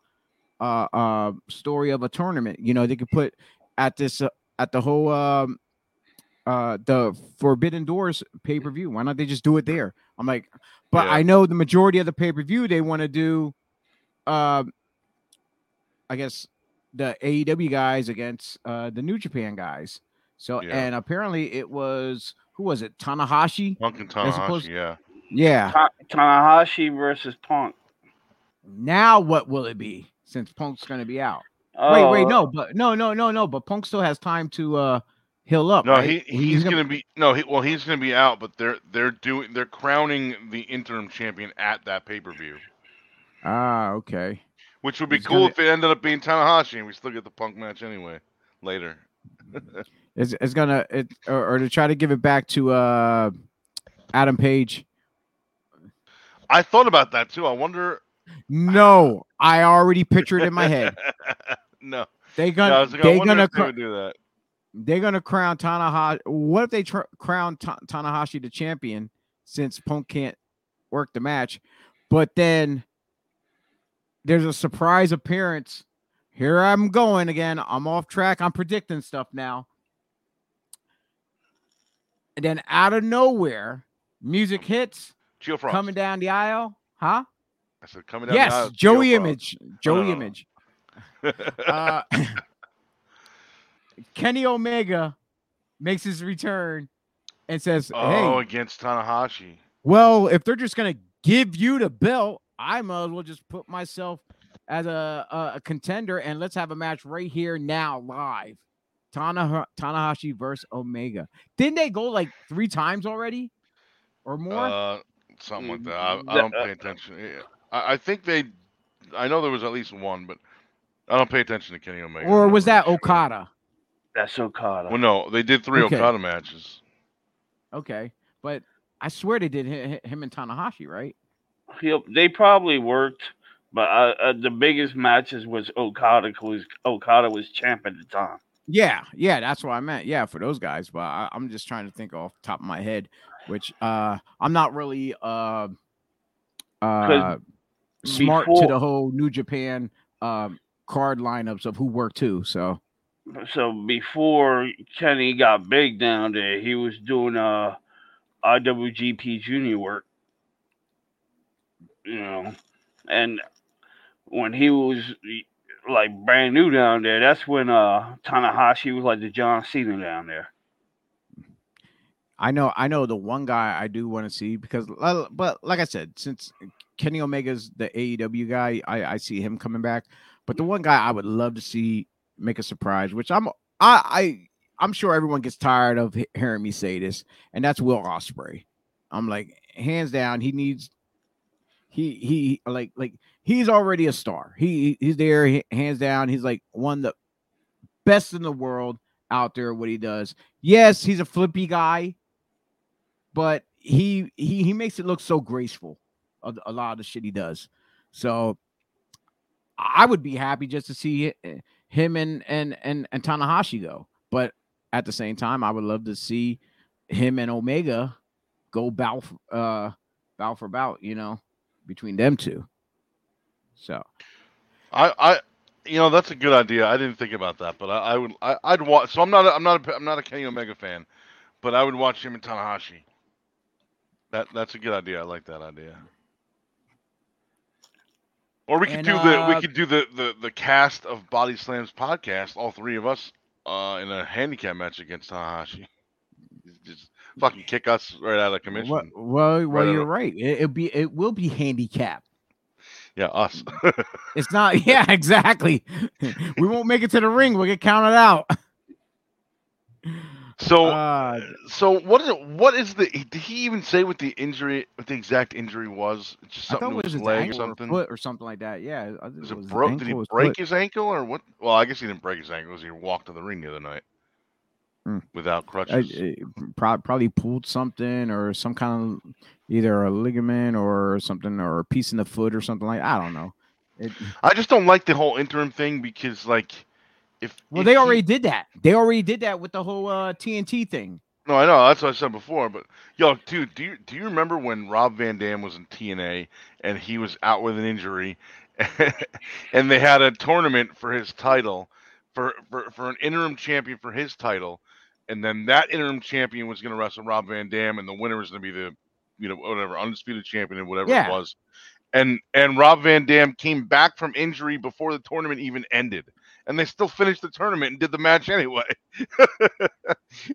uh uh story of a tournament. You know, they could put at this uh, at the whole um uh the Forbidden Doors pay-per-view. Why not they just do it there? I'm like, but Yeah. I know the majority of the pay-per-view they want to do um I guess the AEW guys against uh the New Japan guys. So Yeah. and apparently it was who was it? Tanahashi? Punk and As opposed- Tanahashi. Yeah, Yeah. Ta- Tanahashi versus Punk. Now what will it be since Punk's gonna be out? Oh, Wait, wait, no, but no, no, no, no. But Punk still has time to uh heal up. no, right? he he's, gonna, be no, he well he's gonna be out, but they're they're doing they're crowning the interim champion at that pay per view, Ah, okay. which would be He's cool gonna- if it ended up being Tanahashi and we still get the Punk match anyway later. It's, it's gonna it or, or to try to give it back to uh Adam Page. I thought about that too. I wonder. No, I already pictured it in my head. no, They no, I gonna was like, they gonna cr- do that. They're gonna crown Tanahashi. What if they tr- crown Ta- Tanahashi the champion since Punk can't work the match? But then there's a surprise appearance. Here I'm going again. I'm off track. I'm predicting stuff now. And then out of nowhere, music hits Geo Frost. coming down the aisle. Huh? I said coming down. the aisle, Yes, Joey. Image. Joey. Image. Uh, Kenny Omega makes his return and says, oh, "Hey, against Tanahashi. well, if they're just gonna give you the belt, I might as well just put myself as a, a, a contender and let's have a match right here now live." Tanaha- Tanahashi versus Omega. Didn't they go like three times already? or more. Uh, something like that. I, I Mm, don't pay attention. I, I think they. I know there was at least one, but I don't pay attention to Kenny Omega. or was that really sure. Okada? That's Okada. Well, no, they did three Okay. Okada matches. Okay, but I swear they did hi- hi- him and Tanahashi, right? He'll, they probably worked, but uh, uh, the biggest matches was Okada because Okada was champ at the time. Yeah, yeah, that's what I meant. Yeah, for those guys, but I, I'm just trying to think off the top of my head, which uh I'm not really uh uh smart to the whole New Japan um card lineups of who worked too. So So before Kenny got big down there, he was doing uh IWGP Junior work, you know, and when he was like brand new down there, that's when uh Tanahashi was like the John Cena down there. I know I know the one guy I do want to see because but like I said, since Kenny Omega's the AEW guy, I, I see him coming back. But the one guy I would love to see make a surprise, which I'm I I I'm sure everyone gets tired of hearing me say this, and that's Will Ospreay. I'm like, hands down, he needs he he like like he's already a star. He he's there, he- hands down. He's like one of the best in the world out there. What he does, yes, he's a flippy guy, but he he he makes it look so graceful. A, a lot of the shit he does. So I would be happy just to see hi- eh, him and and and and Tanahashi go. But at the same time, I would love to see him and Omega go f- uh bout for bout, you know, between them two. So I, I, you know, that's a good idea. I didn't think about that, but I, I would, I, I'd watch. So I'm not, a, I'm not, a, I'm not a Kenny Omega fan, but I would watch him and Tanahashi. That, that's a good idea. I like that idea. Or we could And, do the, we uh, could do the, the, the cast of Body Slams podcast, all three of us, uh, in a handicap match against Tanahashi. Just fucking kick us right out of commission. well, well, well Right you're on. right. It, it'll be it will be handicap. Yeah, us. It's not. Yeah, exactly. we won't make it to the ring. We'll get counted out. So, Uh, So what is it? What is the? Did he even say what the injury, what the exact injury was? Just I thought something it was his leg or ankle or something. foot or something like that. Yeah, I think Was it was broke? Did he break his ankle or what? Well, I guess he didn't break his ankle. He walked to the ring the other night Hmm. without crutches. I- prob- probably pulled something or some kind of either a ligament or something or a piece in the foot or something like. I don't know. It, I just don't like the whole interim thing because, like, if well, if they he- already did that. They already did that with the whole uh, TNT thing. No, I know. That's what I said before. But yo, dude, do you do you remember when Rob Van Dam was in TNA and he was out with an injury, and they had a tournament for his title, for for for an interim champion for his title, and then that interim champion was going to wrestle Rob Van Dam, and the winner was going to be the, you know, whatever undisputed champion or whatever Yeah. it was. And and Rob Van Dam came back from injury before the tournament even ended, and they still finished the tournament and did the match anyway.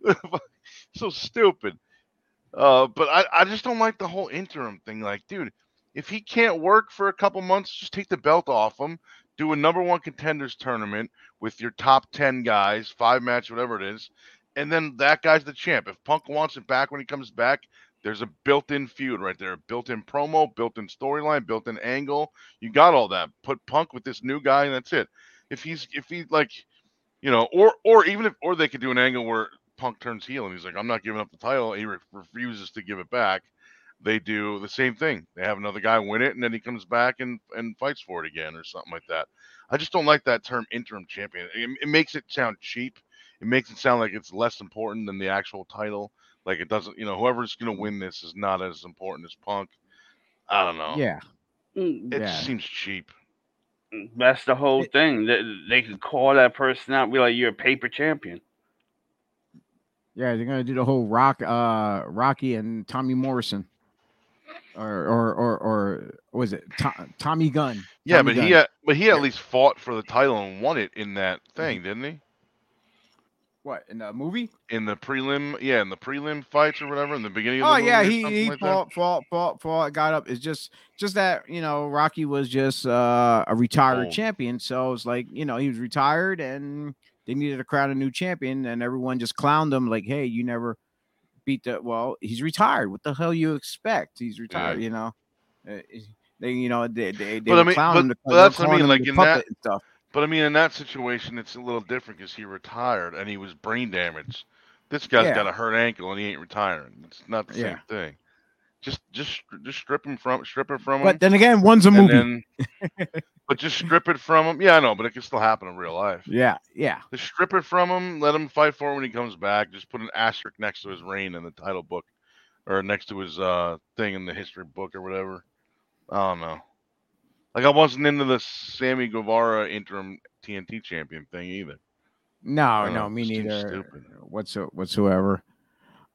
so stupid. Uh, but I, I just don't like the whole interim thing. Like, dude, if he can't work for a couple months, just take the belt off him. Do a number one contenders tournament with your top ten guys, five match, whatever it is, and then that guy's the champ. If Punk wants it back when he comes back, there's a built-in feud right there, built-in promo, built-in storyline, built-in angle. You got all that. Put Punk with this new guy, and that's it. If he's if he like, you know, or or even if or they could do an angle where Punk turns heel and he's like, I'm not giving up the title. He re- refuses to give it back. They do the same thing. They have another guy win it, and then he comes back and and fights for it again or something like that. I just don't like that term interim champion. It, it makes it sound cheap. It makes it sound like it's less important than the actual title. Like it doesn't, you know, whoever's gonna win this is not as important as Punk. I don't know. Yeah, Mm, it yeah. seems cheap. That's the whole It- thing. They, they could call that person out, be like, "You're a paper champion." yeah. They're gonna do the whole rock, uh, Rocky and Tommy Morrison, or or or or was it To- Tommy Gunn? Yeah, Tommy but he Gunn. had, but he at least fought for the title and won it in that thing, didn't he? What in the movie? In the prelim, yeah, in the prelim fights or whatever, in the beginning of the Oh movie yeah, he he like fought, fought, fought, fought, got up. It's just just that you know Rocky was just uh, a retired Old. champion, so it's like you know he was retired and they needed to crown a new champion, and everyone just clowned him like, hey, you never beat the well. He's retired. What the hell you expect? He's retired. You know, Uh, they you know they they, they But I mean- but- but that's what I mean, like, in that- stuff. But I mean, in that situation, it's a little different because he retired and he was brain damaged. This guy's Yeah. got a hurt ankle and he ain't retiring. It's not the Yeah. same thing. Just, just, just strip him from, strip it from him. But then again, one's a movie. then, but just strip it from him. Yeah, I know, but it can still happen in real life. yeah, yeah. Just strip it from him. Let him fight for it when he comes back. Just put an asterisk next to his reign in the title book, or next to his uh thing in the history book or whatever. I don't know. Like I wasn't into the Sammy Guevara interim TNT champion thing either. No, no, know, me neither. Whatso whatsoever.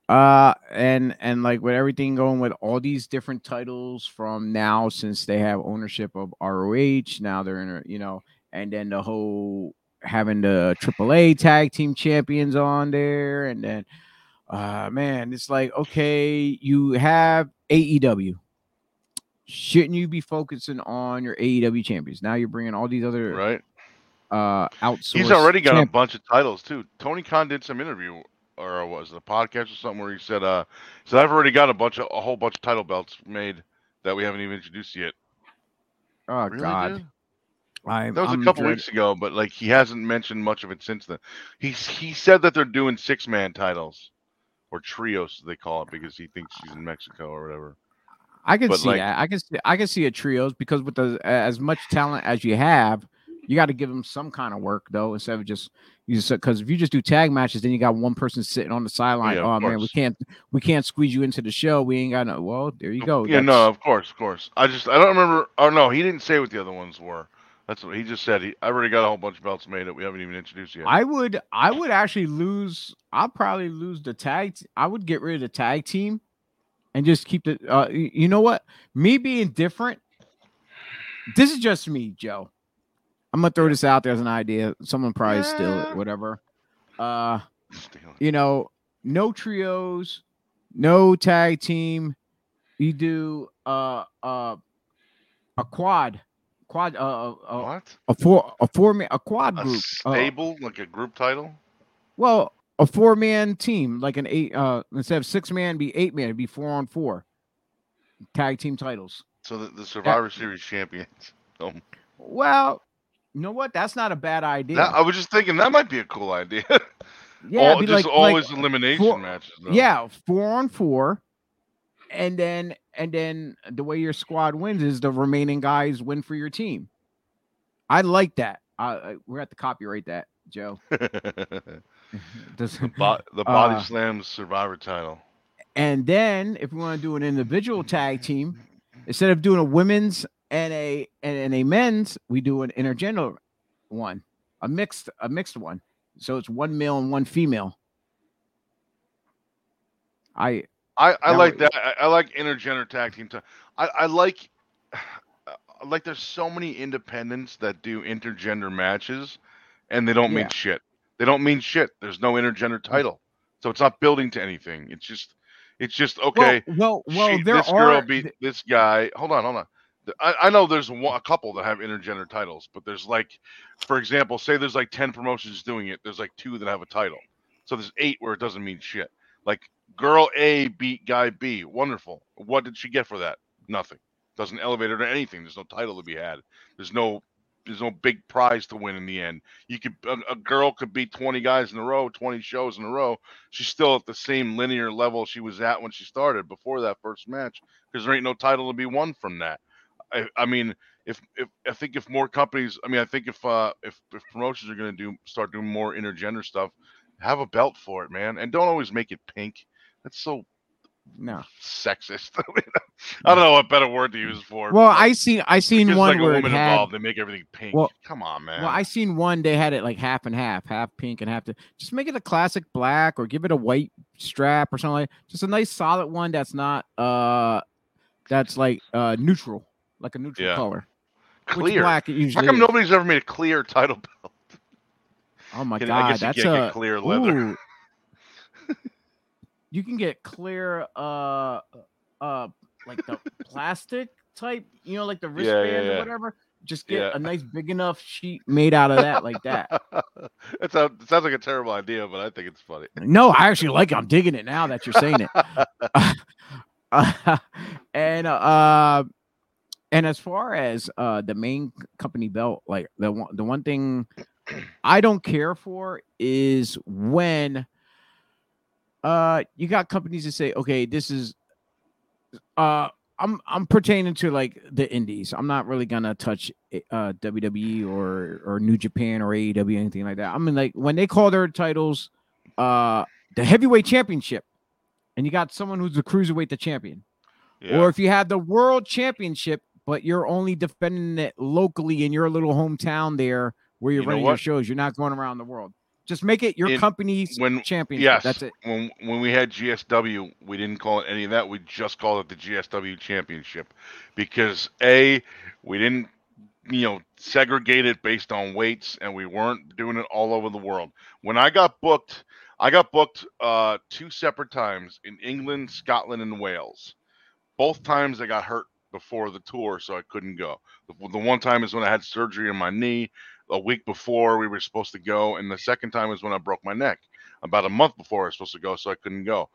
Uh, and and like with everything going with all these different titles from now, since they have ownership of ROH, now they're in, a, you know, and then the whole having the AAA tag team champions on there, and then, uh, man, it's like okay, you have AEW. Shouldn't you be focusing on your AEW champions? Now you're bringing all these other Right? uh outsourced. He's already got champ- a bunch of titles too. Tony Khan did some interview or was it a podcast or something where he said, uh he said I've already got a bunch of a whole bunch of title belts made that we haven't even introduced yet. Oh Really, God, dude? I'm, That was I'm a couple dread- weeks ago, but like he hasn't mentioned much of it since then. He's he said that they're doing six man titles or trios they call it because he thinks he's in Mexico or whatever. I can But, see like- that. I can see, I can see a trios because with the as much talent as you have, you got to give them some kind of work though, instead of just you just because if you just do tag matches, then you got one person sitting on the sideline. Yeah, oh man, we can't we can't squeeze you into the show. We ain't got no. Well, there you go. Yeah, That's- no, of course, of course. I just I don't remember. Oh no, he didn't say what the other ones were. That's what he just said. He I already got a whole bunch of belts made that we haven't even introduced yet. I would I would actually lose. I'll probably lose the tag. t- I would get rid of the tag team, and just keep the. Uh, you know what? Me being different. This is just me, Joe. I'm gonna throw this out there as an idea. Someone probably steal it, whatever. Uh, you know, no trios, no tag team. You do uh uh a quad, quad uh, uh what? a four a four a quad A group. uh, stable, like a group title? well, a four man team, like an eight uh instead of six man, be eight man, be four on four. Tag team titles. So the, the Survivor Series champions. Oh, Well, you know what? That's not a bad idea. that, I was just thinking that might be a cool idea. yeah, All, just like, always like, elimination four- matches. Though. yeah, four on four. And then and then the way your squad wins is the remaining guys win for your team. I like that. Uh, uh, we're at the copyright that, Joe. Does- the, bo- the body Uh, slams Survivor title. And then if we want to do an individual tag team, instead of doing a women's and a and, and a men's, we do an intergender one, a mixed a mixed one. So it's one male and one female. I I, I like that. I, I like intergender tag team. ti- I, I like I like there's so many independents that do intergender matches and they don't Yeah. mean shit. They don't mean shit. There's no intergender title. So it's not building to anything. It's just it's just okay. Well, well, well she- there this are girl beat this guy. Hold on, hold on. I, I know there's one, a couple that have intergender titles, but there's like, for example, say there's like ten promotions doing it. There's like two that have a title, so there's eight where it doesn't mean shit. Like girl A beat guy B. Wonderful. What did she get for that? Nothing. Doesn't elevate her to anything. There's no title to be had. There's no there's no big prize to win in the end. You could a, a girl could beat 20 guys in a row, 20 shows in a row. She's still at the same linear level she was at when she started before that first match because there ain't no title to be won from that. I, I mean, if, if I think if more companies, I mean, I think if uh if, if promotions are gonna do start doing more intergender stuff, have a belt for it, man, and don't always make it pink. That's so no. sexist. I don't know what better word to use for. Well, I seen I seen one like a where it woman had involved, they make everything pink. Well- Come on, man. Well, I seen one. They had it like half and half, half pink and half. To, just make it a classic black, or give it a white strap or something. like Just a nice solid one that's not uh, that's like uh neutral, like a neutral Yeah. color. Clear. black How come nobody's ever made a clear title belt? Oh my Can- god, that's a clear leather. ooh. You can get clear, uh, uh, like the plastic type, you know, like the Yeah, yeah, wristband or whatever. Just get Yeah. a nice big enough sheet made out of that like that. It's a, it sounds like a terrible idea, but I think it's funny. No, I actually like it. I'm digging it now that you're saying it. and uh and as far as uh the main company belt, like the one the one thing I don't care for is when uh you got companies that say, okay, this is uh I'm I'm pertaining to like the indies. I'm not really gonna touch uh WWE or or New Japan or AEW anything like that. I mean like when they call their titles uh the heavyweight championship and you got someone who's the cruiserweight the champion Yeah. or if you have the world championship but you're only defending it locally in your little hometown there where you're You running your shows you're not going around the world just make it your company's when- championship yes, that's it when when we had GSW, we didn't call it any of that. We just called it the GSW Championship because a we didn't you know segregate it based on weights, and we weren't doing it all over the world. When I got booked, I got booked uh, two separate times in England, Scotland, and Wales. Both times I got hurt before the tour, so I couldn't go. The, the one time is when I had surgery on my knee a week before we were supposed to go, and the second time was when I broke my neck about a month before I was supposed to go, so I couldn't go.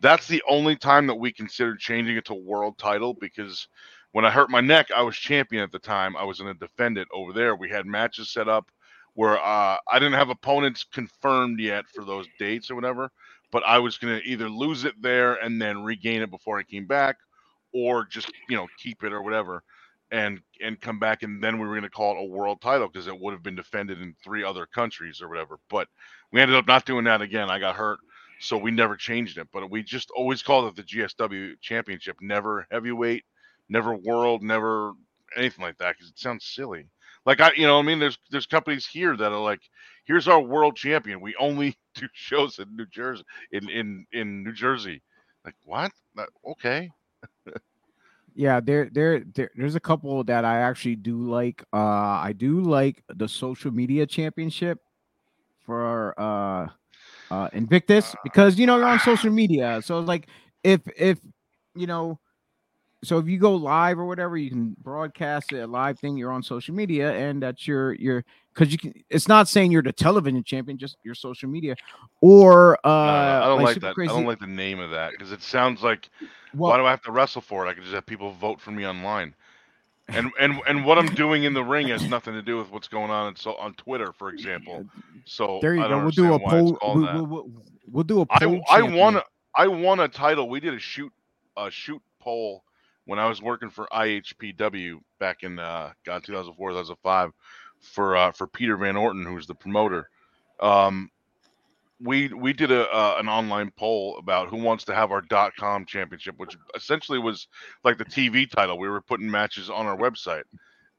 That's the only time that we considered changing it to world title because when I hurt my neck, I was champion at the time. I was going to defend it over there. We had matches set up where uh, I didn't have opponents confirmed yet for those dates or whatever, but I was going to either lose it there and then regain it before I came back, or just you know keep it or whatever and and come back and then we were going to call it a world title because it would have been defended in three other countries or whatever. But we ended up not doing that again. I got hurt so we never changed it. But we just always called it the gsw championship. Never heavyweight never world never anything like that because it sounds silly. Like i you know i mean? There's there's companies here that are like here's our world champion. We only do shows in new jersey in in in new jersey. Like what? Okay Yeah, there, there, there, there's a couple that I actually do like. Uh, I do like the social media championship for uh, uh, Invictus because you know you're on social media. So like, if if you know, so if you go live or whatever, you can broadcast a live thing. You're on social media, and that's your your because you can. It's not saying you're the television champion, just your social media, or uh, no, I don't like, Super that. Crazy- I don't like the name of that because it sounds like well, why do I have to wrestle for it? I can just have people vote for me online. And and and what I'm doing in the ring has nothing to do with what's going on. So on Twitter, for example. So There you I go. We'll do a understand why it's poll. We'll, we'll, we'll, we'll do a I poll. I champion. won I won a title. We did a shoot a shoot poll when I was working for IHPW back in uh God 2004 2005 for uh for Peter Van Orton who's the promoter. Um we we did a uh, an online poll about who wants to have our dot com championship which essentially was like the TV title. We were putting matches on our website.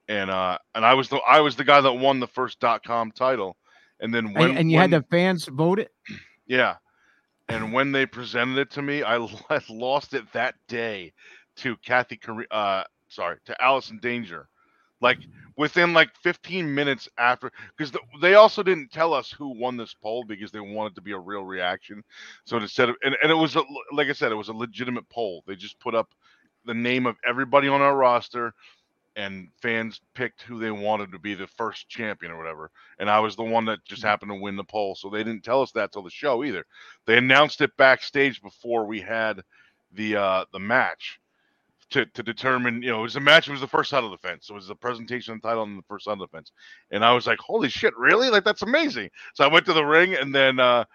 And uh and I was the I was the guy that won the first dot com title. And then when and, and you when, had the fans vote it. yeah. And when they presented it to me, I lost it that day to Kathy, Car- uh, sorry, to Allison Danger. Like within like 15 minutes after, because the, they also didn't tell us who won this poll because they wanted to be a real reaction. So instead of, and, and it was, a, like I said, it was a legitimate poll. They just put up the name of everybody on our roster and fans picked who they wanted to be the first champion or whatever. And I was the one that just happened to win the poll. So they didn't tell us that till the show either. They announced it backstage before we had the uh the match to to determine, you know, it was a match, it was the first title defense. So it was a presentation of the title and the first title defense. And I was like, Holy shit, really? Like that's amazing. So I went to the ring and then uh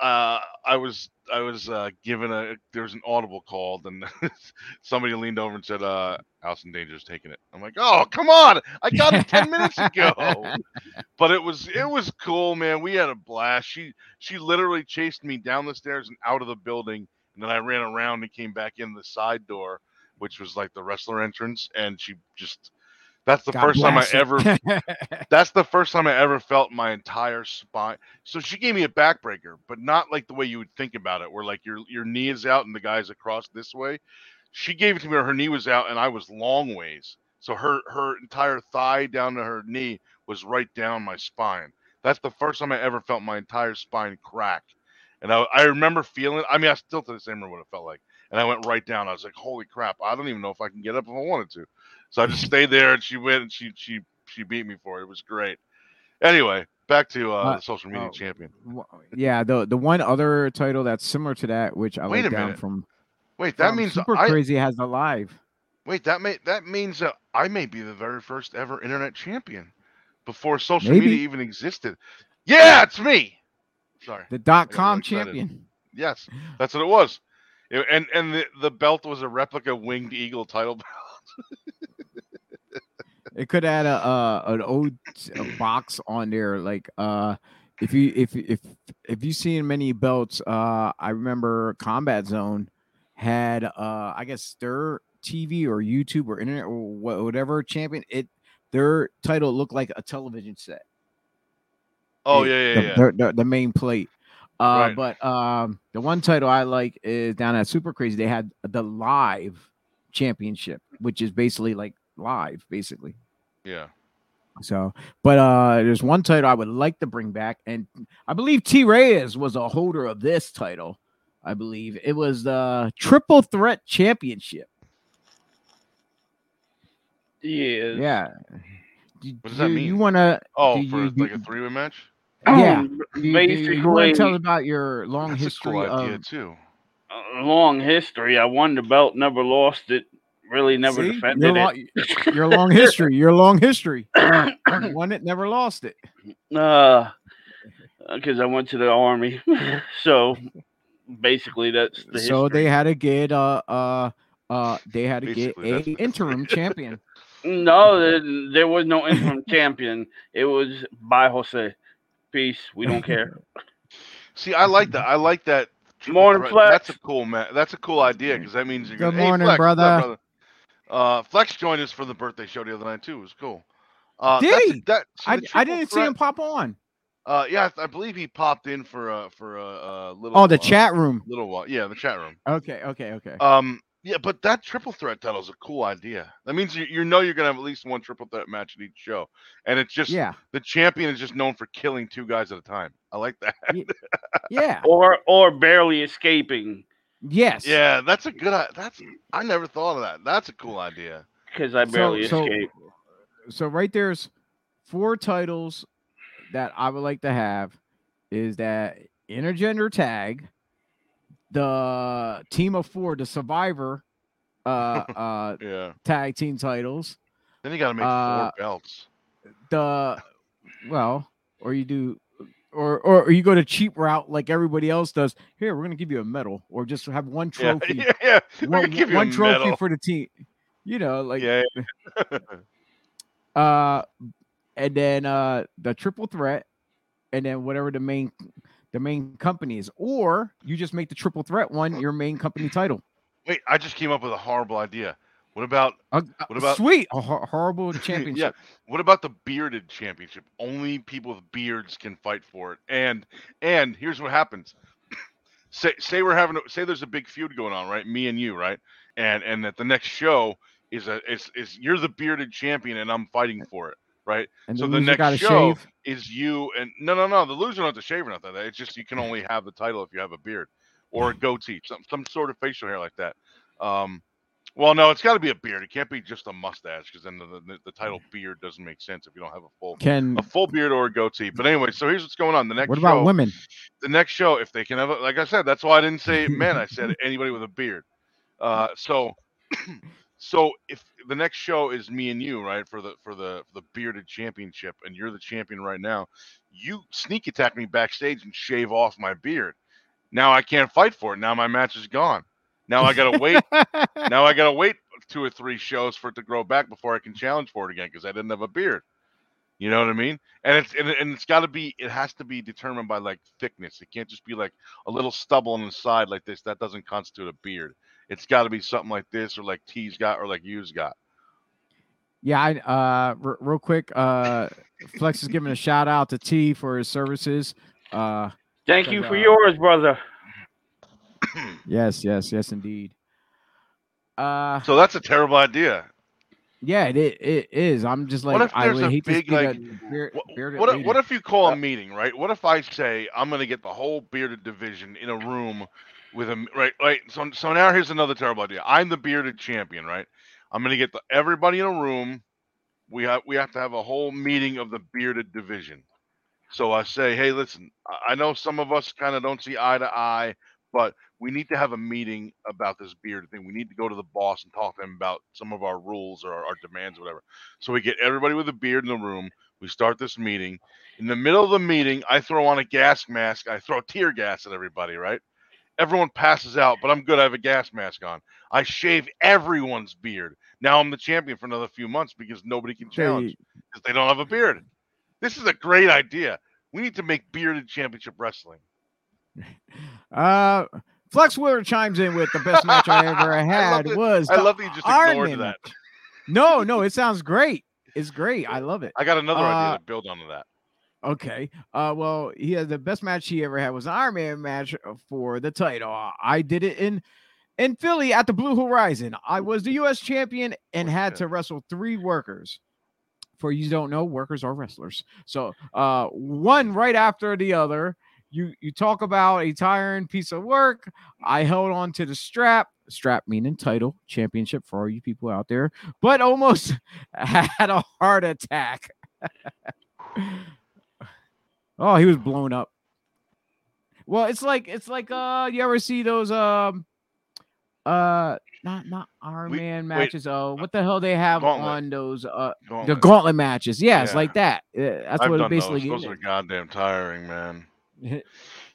uh I was I was uh given a there was an audible called and somebody leaned over and said uh Allison Danger's taking it. I'm like, oh come on, I got it ten minutes ago. But it was it was cool, man. We had a blast. She she literally chased me down the stairs and out of the building, and then I ran around and came back in the side door, which was like the wrestler entrance, and she just that's the Got first time I ever that's the first time I ever felt my entire spine. So she gave me a backbreaker, but not like the way you would think about it, where like your your knee is out and the guy's across this way. She gave it to me where her knee was out and I was long ways. So her her entire thigh down to her knee was right down my spine. That's the first time I ever felt my entire spine crack. And I, I remember feeling I mean I still to the same remember what it felt like. And I went right down. I was like, holy crap, I don't even know if I can get up if I wanted to. So I just stayed there, and she went, and she she she beat me for it. It was great. Anyway, back to uh, Uh, the social media oh. champion. Yeah, the the one other title that's similar to that, which I a down minute. from, Wait, that from means Super I Crazy has the live. wait that may that means that I may be the very first ever internet champion before social Maybe. media even existed. Yeah, it's me. Sorry. The dot com champion. Yes, that's what it was. It- and and the, the belt was a replica winged eagle title belt. It could add a uh, an old a box on there, like uh, if you if if if you've seen many belts, uh, I remember Combat Zone had uh, I guess their TV or YouTube or internet or whatever champion it their title looked like a television set. Oh the- yeah, yeah, the, yeah. The, the, the main plate. Uh, Right. But um, the one title I like is down at Super Crazy. They had the live championship, which is basically like live, basically. Yeah. So, but uh, there's one title I would like to bring back, and I believe T Reyes was a holder of this title. I believe it was the Triple Threat Championship. Yeah. Yeah. Do- What does that mean? You want to? Oh, Do for you- like a three way match. Yeah. You, you, basically, you want to tell us about your long That's history a cool idea of too. a long history. I won the belt, never lost it. Really, never See? defended your, it. lo- your long history. Your long history. You Won it, never lost it. Uh, because I went to the army. so basically, that's the So history. they had to get uh uh uh they had to get a interim champion. No, there, there was no interim champion. It was by Jose. Peace. We don't care. See, I like that. I like that. Morning, threat. Flex. That's a cool man. That's a cool idea because that means you're Good gonna. Hey, morning, Flex, what's up, brother. Uh, Flex joined us for the birthday show the other night too. It was cool. Uh, Did that's- he? That, see, I, I didn't see him pop on. Uh, yeah, I believe he popped in for a for a, uh little. Oh, the uh, chat room. Little while. Yeah, the chat room. Okay, okay, okay. Um, yeah, but that triple threat title is a cool idea. That means you, you know you're gonna have at least one triple threat match at each show, and it's just yeah, the champion is just known for killing two guys at a time. I like that. yeah, or or barely escaping yes. yeah, that's a good. i- That's I never thought of that. That's a cool idea. because I So- barely so, escaped. So right there's four titles that I would like to have is that intergender tag, the team of four, the survivor uh uh Yeah. tag team titles, Then you got to make Uh, four belts. the well, or you do or or you go to cheap route like everybody else does. Here, we're gonna give you a medal, or just have one trophy. yeah, yeah. We're One, give you one trophy medal. for the team. You know, like yeah. yeah, uh and then uh the triple threat and then whatever the main the main companies, or you just make the triple threat one your main company title Wait, I just came up with a horrible idea. What about Uh, What about- sweet a hor- horrible championship? yeah? What about the bearded championship? Only people with beards can fight for it. And and here's what happens. say say we're having a, say there's a big feud going on, right? Me and you, right? And and that the next show is a is is you're the bearded champion and I'm fighting for it, right? and so the the next show- shave Is you and no no no the loser don't have to shave or nothing. It's just you can only have the title if you have a beard or a goatee, some some sort of facial hair like that. Um, well, no, it's got to be a beard. It can't be just a mustache because then the, the, the title beard doesn't make sense if you don't have a full can a full beard or a goatee. But anyway, so here's what's going on. The next what about show, women the next show, if they can have, a, like I said, that's why I didn't say men. I said anybody with a beard. Uh, so, so if the next show is me and you, right, for the for the for the bearded championship, and you're the champion right now, you sneak attack me backstage and shave off my beard. Now I can't fight for it. Now my match is gone. Now I gotta wait. now I gotta wait two or three shows for it to grow back before I can challenge for it again because I didn't have a beard. You know what I mean? And it's and, and it's got to be it has to be determined by like thickness. It can't just be like a little stubble on the side like this. That doesn't constitute a beard. It's got to be something like this or like T's got or like you's got. yeah i uh r- real quick uh flex is giving a shout out to t for his services uh Thank you for uh, yours, brother. yes yes yes indeed uh So that's a terrible idea. yeah it, it is i'm just like What if i there's would a hate big, to like, that beard, What, bearded what, if, what if you call Uh, a meeting, right? What if I say I'm going to get the whole bearded division in a room with a right, right? So, so now here's another terrible idea. I'm the bearded champion, right? I'm gonna get the, everybody in a room. We have we have to have a whole meeting of the bearded division. So I say, hey, listen, I- I know some of us kind of don't see eye to eye, but we need to have a meeting about this beard thing. We need to go to the boss and talk to him about some of our rules or our, our demands, or whatever. So we get everybody with a beard in the room. We start this meeting. In the middle of the meeting, I throw on a gas mask. I throw tear gas at everybody, right? Everyone passes out, but I'm good. I have a gas mask on. I shave everyone's beard. Now I'm the champion for another few months because nobody can challenge because they don't have a beard. This is a great idea. We need to make bearded championship wrestling. Uh, Flex Wheeler chimes in with the best match I ever had it. was I love that you just Iron ignored that. No, no, it sounds great. It's great. I love it. I got another Uh, idea to build onto that. Okay. Uh, well, he had the best match he ever had was an Iron Man match uh, for the title. I did it in in Philly at the Blue Horizon. I was the U.S. champion and had to wrestle three workers. For you don't know, workers are wrestlers. So, uh, one right after the other. You you talk about a tiring piece of work. I held on to the strap. Strap meaning title championship for all you people out there, but almost had a heart attack. Oh, he was blown up. Well, it's like it's like uh you ever see those um uh not not Iron We- Man wait, matches. Oh, what the hell they have Gauntlet. on those uh the Gauntlet. gauntlet matches? Yeah, it's like that. Uh, That's I've what it basically those. Those are goddamn tiring, man.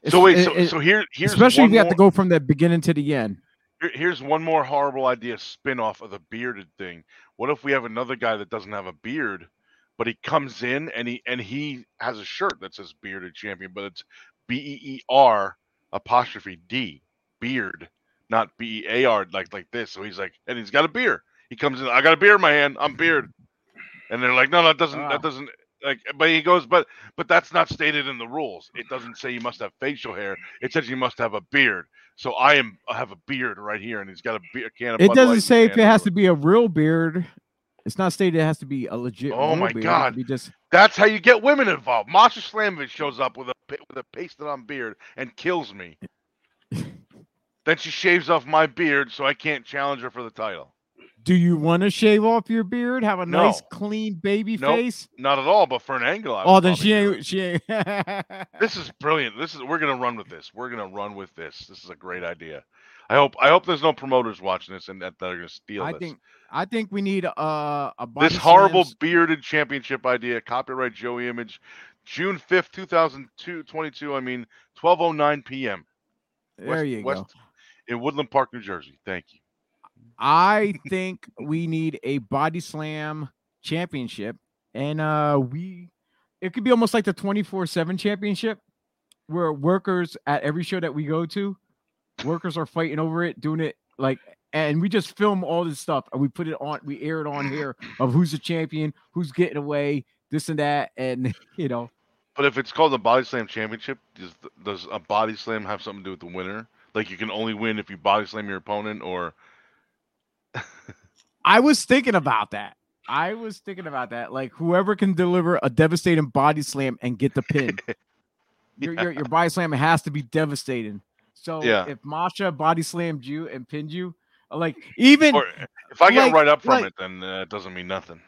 So wait, so, so here, here's especially if you have to go from the beginning to the end. here- here's one more horrible idea spin-off of the bearded thing. What if we have another guy that doesn't have a beard, but he comes in and he and he has a shirt that says bearded champion, but it's B E E R apostrophe D beard, not B E A R like like this. So he's like, and he's got a beard. He comes in, I got a beer in my hand, I'm beard. And they're like, no, no, that doesn't that doesn't like but he goes, but but that's not stated in the rules. It doesn't say you must have facial hair. It says you must have a beard. So I am I have a beard right here, and he's got a, beer, a can of. It doesn't say if it has to be a real beard. It's not stated it has to be a legit. Oh my beard. God. Be just That's how you get women involved. Masha Slamovich shows up with a with a pasted on beard and kills me. then she shaves off my beard, so I can't challenge her for the title. Do you want to shave off your beard? Have a nice clean baby Nope. face? Not at all, but for an angle. I Oh, then she it. ain't. She ain't. This is brilliant. This is we're gonna run with this. We're gonna run with this. This is a great idea. I hope I hope there's no promoters watching this and that they're gonna steal I this. think. I think we need uh, a this horrible slams- bearded championship idea, copyright Joey Image, June fifth, two thousand two twenty two. I mean, twelve oh nine p.m. There West- you West, go. in Woodland Park, New Jersey. Thank you. I think we need a body slam championship, and uh, we. It could be almost like the twenty four seven championship, where workers at every show that we go to, workers are fighting over it, doing it like, and we just film all this stuff and we put it on, we air it on here of who's the champion, who's getting away, this and that, and you know. But if it's called the Body Slam Championship, does does a body slam have something to do with the winner? Like you can only win if you body slam your opponent, or I was thinking about that. I was thinking about that. Like whoever can deliver a devastating body slam and get the pin. your, your your body slam has to be devastating. So Yeah. if Masha body slammed you and pinned you, like even or if I get like- right up from like- it, then uh, it doesn't mean nothing.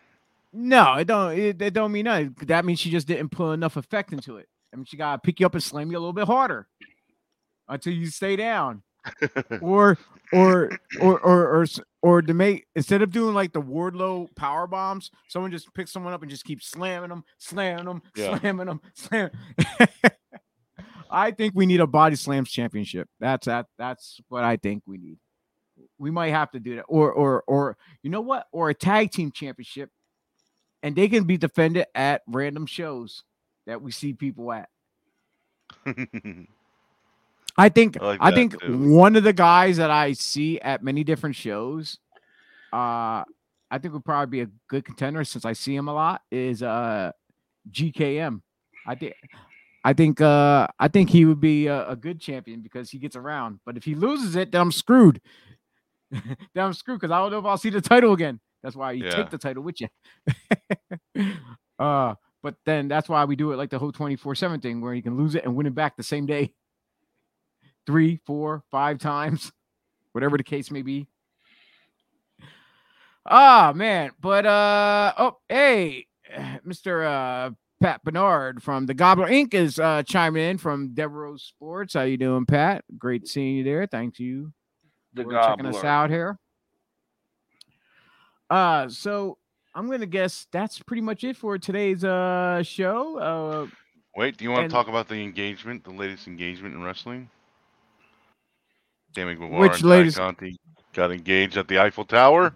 no, it don't it, it don't mean nothing. That means she just didn't put enough effect into it. I mean she gotta pick you up and slam you a little bit harder until you stay down. or or or or or or to make instead of doing like the Wardlow power bombs, someone just picks someone up and just keeps slamming them, slamming them, Yeah. slamming them, slam. I think we need a body slams championship. That's that. That's what I think we need. We might have to do that, or or or you know what, or a tag team championship, and they can be defended at random shows that we see people at. I think I like I think too. one of the guys that I see at many different shows, uh, I think would probably be a good contender since I see him a lot is uh GKM. I think I think uh I think he would be a, a good champion because he gets around. But if he loses it, then I'm screwed. then I'm screwed because I don't know if I'll see the title again. That's why you Yeah. take the title with you. uh, but then that's why we do it like the whole 24-7 thing where you can lose it and win it back the same day. Three, four, five times, whatever the case may be. Ah man, but uh oh hey, Mr. Uh Pat Bernard from the Gobbler Inc. is uh chiming in from Devereaux Sports. How you doing, Pat? Great seeing you there. Thank you The for checking us out here. Uh so I'm gonna guess that's pretty much it for today's uh show. Uh Wait, do you want And- to talk about the engagement, the latest engagement in wrestling? Damon Guevara Which and latest- Conti got engaged at the Eiffel Tower.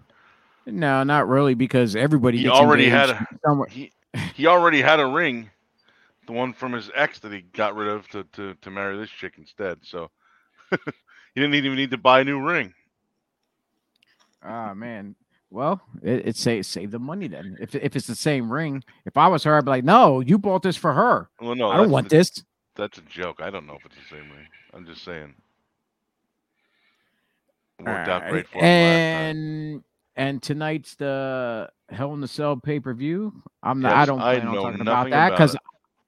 no, not really, because everybody He already had a- somewhere. He he already had a ring, the one from his ex that he got rid of to to, to marry this chick instead. So he didn't even need to buy a new ring. Ah man. Well, it, it say save the money then. If if it's the same ring, if I was her, I'd be like, no, you bought this for her. Well, no, I don't want the- this. That's a joke. I don't know if it's the same ring. I'm just saying. It worked out Alright, great for him last time. And and tonight's the Hell in the Cell pay per view. I'm not. I don't I plan on talking about that because.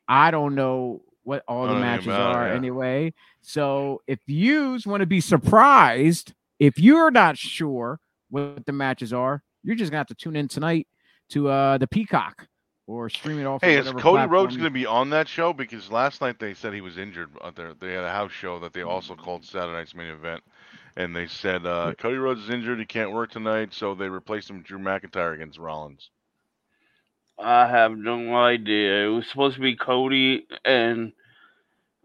I don't know what all the matches it, are yeah. anyway. So if yous want to be surprised, if you're not sure what the matches are, you're just gonna have to tune in tonight to uh the Peacock or stream it off. Hey, is Cody Rhodes going to be on that show? Because last night they said he was injured. Out there, they had a house show that they also called Saturday Night's Main Event, and they said uh, Cody Rhodes is injured. He can't work tonight, so they replaced him with Drew McIntyre against Rollins. I have no idea. It was supposed to be Cody and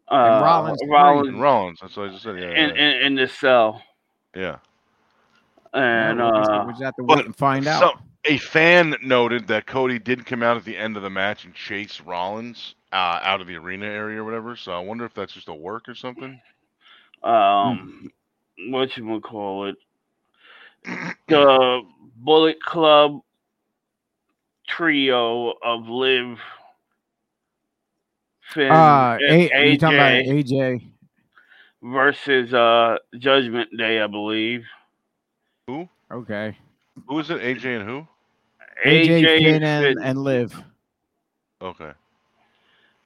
uh, Rollins. Rollins And Rollins, that's what I just said. Yeah, in, yeah. in, in the cell, yeah. and Yeah, we'll just- uh, we'll just have to wait and find out. Some, a fan noted that Cody did come out at the end of the match and chase Rollins uh, out of the arena area or whatever. So I wonder if that's just a work or something. um, what you call it, the Bullet Club trio of Liv, Finn, Uh, and A- you talking about AJ AJ? versus uh Judgment Day, I believe. Who? Okay. Who is it? AJ and who? AJ, Finn, Finn. and, and Liv Okay.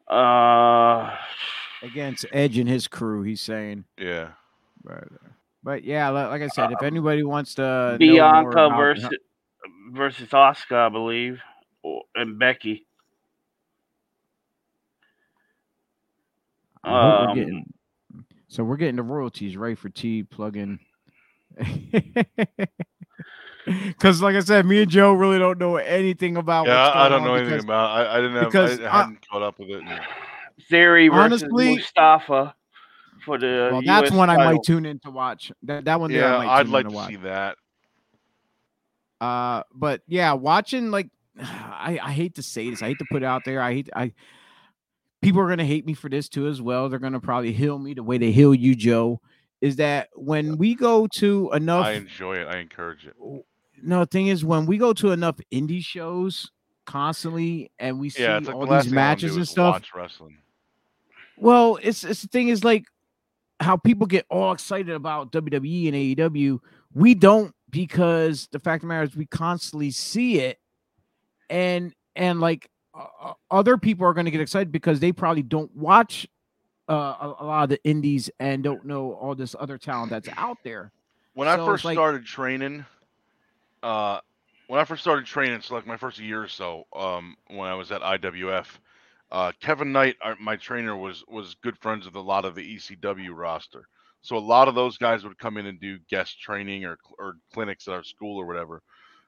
Uh, against Edge and his crew. He's saying, Yeah. but, but yeah, like I said, if anybody wants to know more Bianca about- versus versus Asuka, I believe, and Becky. I hope we're Um, getting- so we're getting the royalties right for T plug-in. Because, like I said, me and Joe really don't know anything about. Yeah, what's I I don't know on anything about. I, I didn't have. because I I- hadn't caught up with it. and- Theory versus Honestly- Mustafa for the. Well, that's US one I might tune in to watch. That that one there, yeah, I might I'd like to to see that. Uh, but yeah, watching like I, I hate to say this, I hate to put it out there. I hate I people are gonna hate me for this too as well. They're gonna probably heal me the way they heal you, Joe. Is that when we go to enough I enjoy it. I encourage it. no the thing is when we go to enough indie shows constantly and we see Yeah, all these thing I wanna matches and stuff. Watch wrestling. Well, it's it's the thing is like how people get all excited about WWE and AEW. We don't because the fact of the matter is we constantly see it, and and like uh, uh, other people are going to get excited because they probably don't watch uh, a, a lot of the indies and don't know all this other talent that's out there. When I So it's first like- started training, uh, when I first started training, so like my first year or so, um, when I was at IWF, uh, Kevin Knight, our, my trainer, was was good friends with a lot of the ECW roster. So a lot of those guys would come in and do guest training or or clinics at our school or whatever.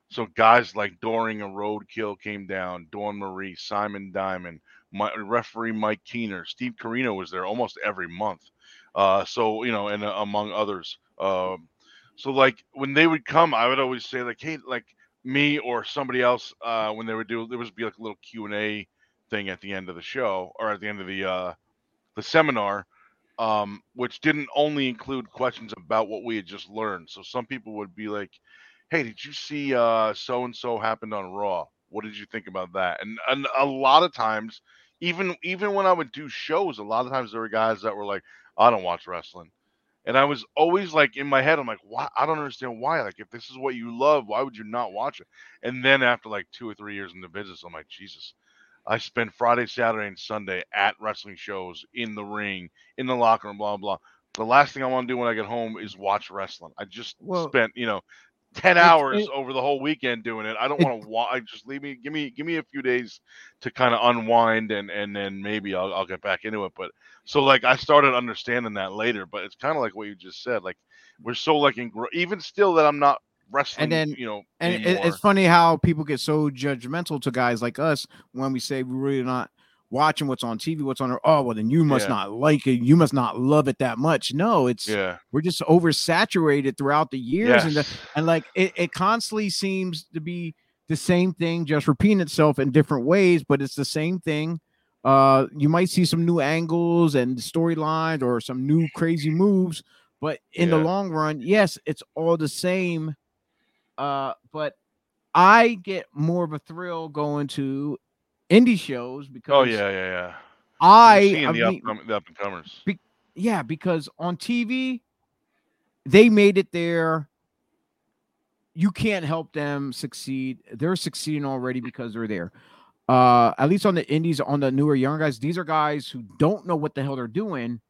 So guys like Doring and Roadkill came down, Dawn Marie, Simon Diamond, my referee Mike Keener, Steve Corino was there almost every month. Uh, so you know, and uh, among others. Um, so like when they would come, I would always say like, hey, like me or somebody else, uh, when they would do, there would be like a little Q and A thing at the end of the show or at the end of the uh, the seminar, um, which didn't only include questions about what we had just learned. So some people would be like, hey, did you see so and so happened on Raw? What did you think about that? And and a lot of times, even even when I would do shows, a lot of times there were guys that were like, I don't watch wrestling. And I was always like in my head, I'm like, why? I don't understand why. Like, if this is what you love, why would you not watch it? And then after like two or three years in the business, I'm like, Jesus, I spend Friday, Saturday, and Sunday at wrestling shows, in the ring, in the locker room, blah blah. The last thing I want to do when I get home is watch wrestling. I just Well- spent, you know, ten hours it- over the whole weekend doing it. I don't want to. Wa- just leave me. Give me. Give me a few days to kind of unwind, and and then maybe I'll I'll get back into it. But so like I started understanding that later. But it's kind of like what you just said. Like we're so like engro- even still that I'm not wrestling. then- you know, and anymore. it's funny how people get so judgmental to guys like us when we say we're really not watching what's on TV, what's on. Our, oh, well, then you must Yeah. not like it. You must not love it that much. No, it's yeah. we're just oversaturated throughout the years, and the, and like it, it constantly seems to be the same thing, just repeating itself in different ways, but it's the same thing. Uh, you might see some new angles and storylines or some new crazy moves, but in the long run, yes, it's all the same. Uh, but I get more of a thrill going to indie shows because Oh yeah, yeah, yeah. I, You're seeing I the, mean, upcom- the up and comers. yeah, because on TV, they made it there. You can't help them succeed. They're succeeding already because they're there. Uh, at least on the indies, on the newer young guys, these are guys who don't know what the hell they're doing,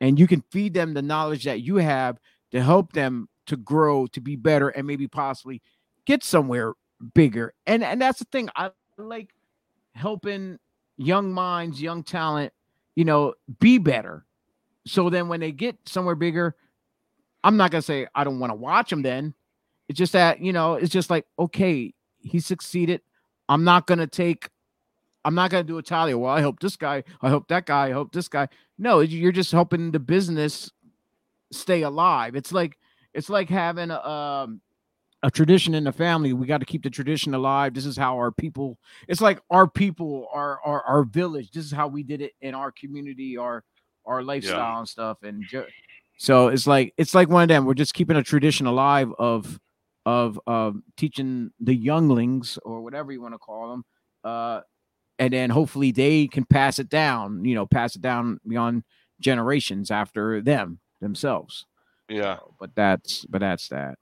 and you can feed them the knowledge that you have to help them to grow, to be better, and maybe possibly get somewhere bigger. And and that's the thing. I like helping young minds, young talent, you know, be better. So then when they get somewhere bigger, I'm not gonna say I don't want to watch them then. It's just that, you know, it's just like, okay, he succeeded. I'm not gonna take, I'm not gonna do a tally. Well, I hope this guy, I hope that guy, I hope this guy. No, you're just helping the business stay alive. It's like it's like having a um a tradition in the family. We got to keep the tradition alive. This is how our people, it's like our people, our our, our village. This is how we did it in our community, our our lifestyle and stuff. And ju- so it's like it's like one of them. We're just keeping a tradition alive of of um, teaching the younglings or whatever you want to call them, uh, and then hopefully they can pass it down. You know, pass it down beyond generations after them themselves. Yeah. So, but that's but that's that.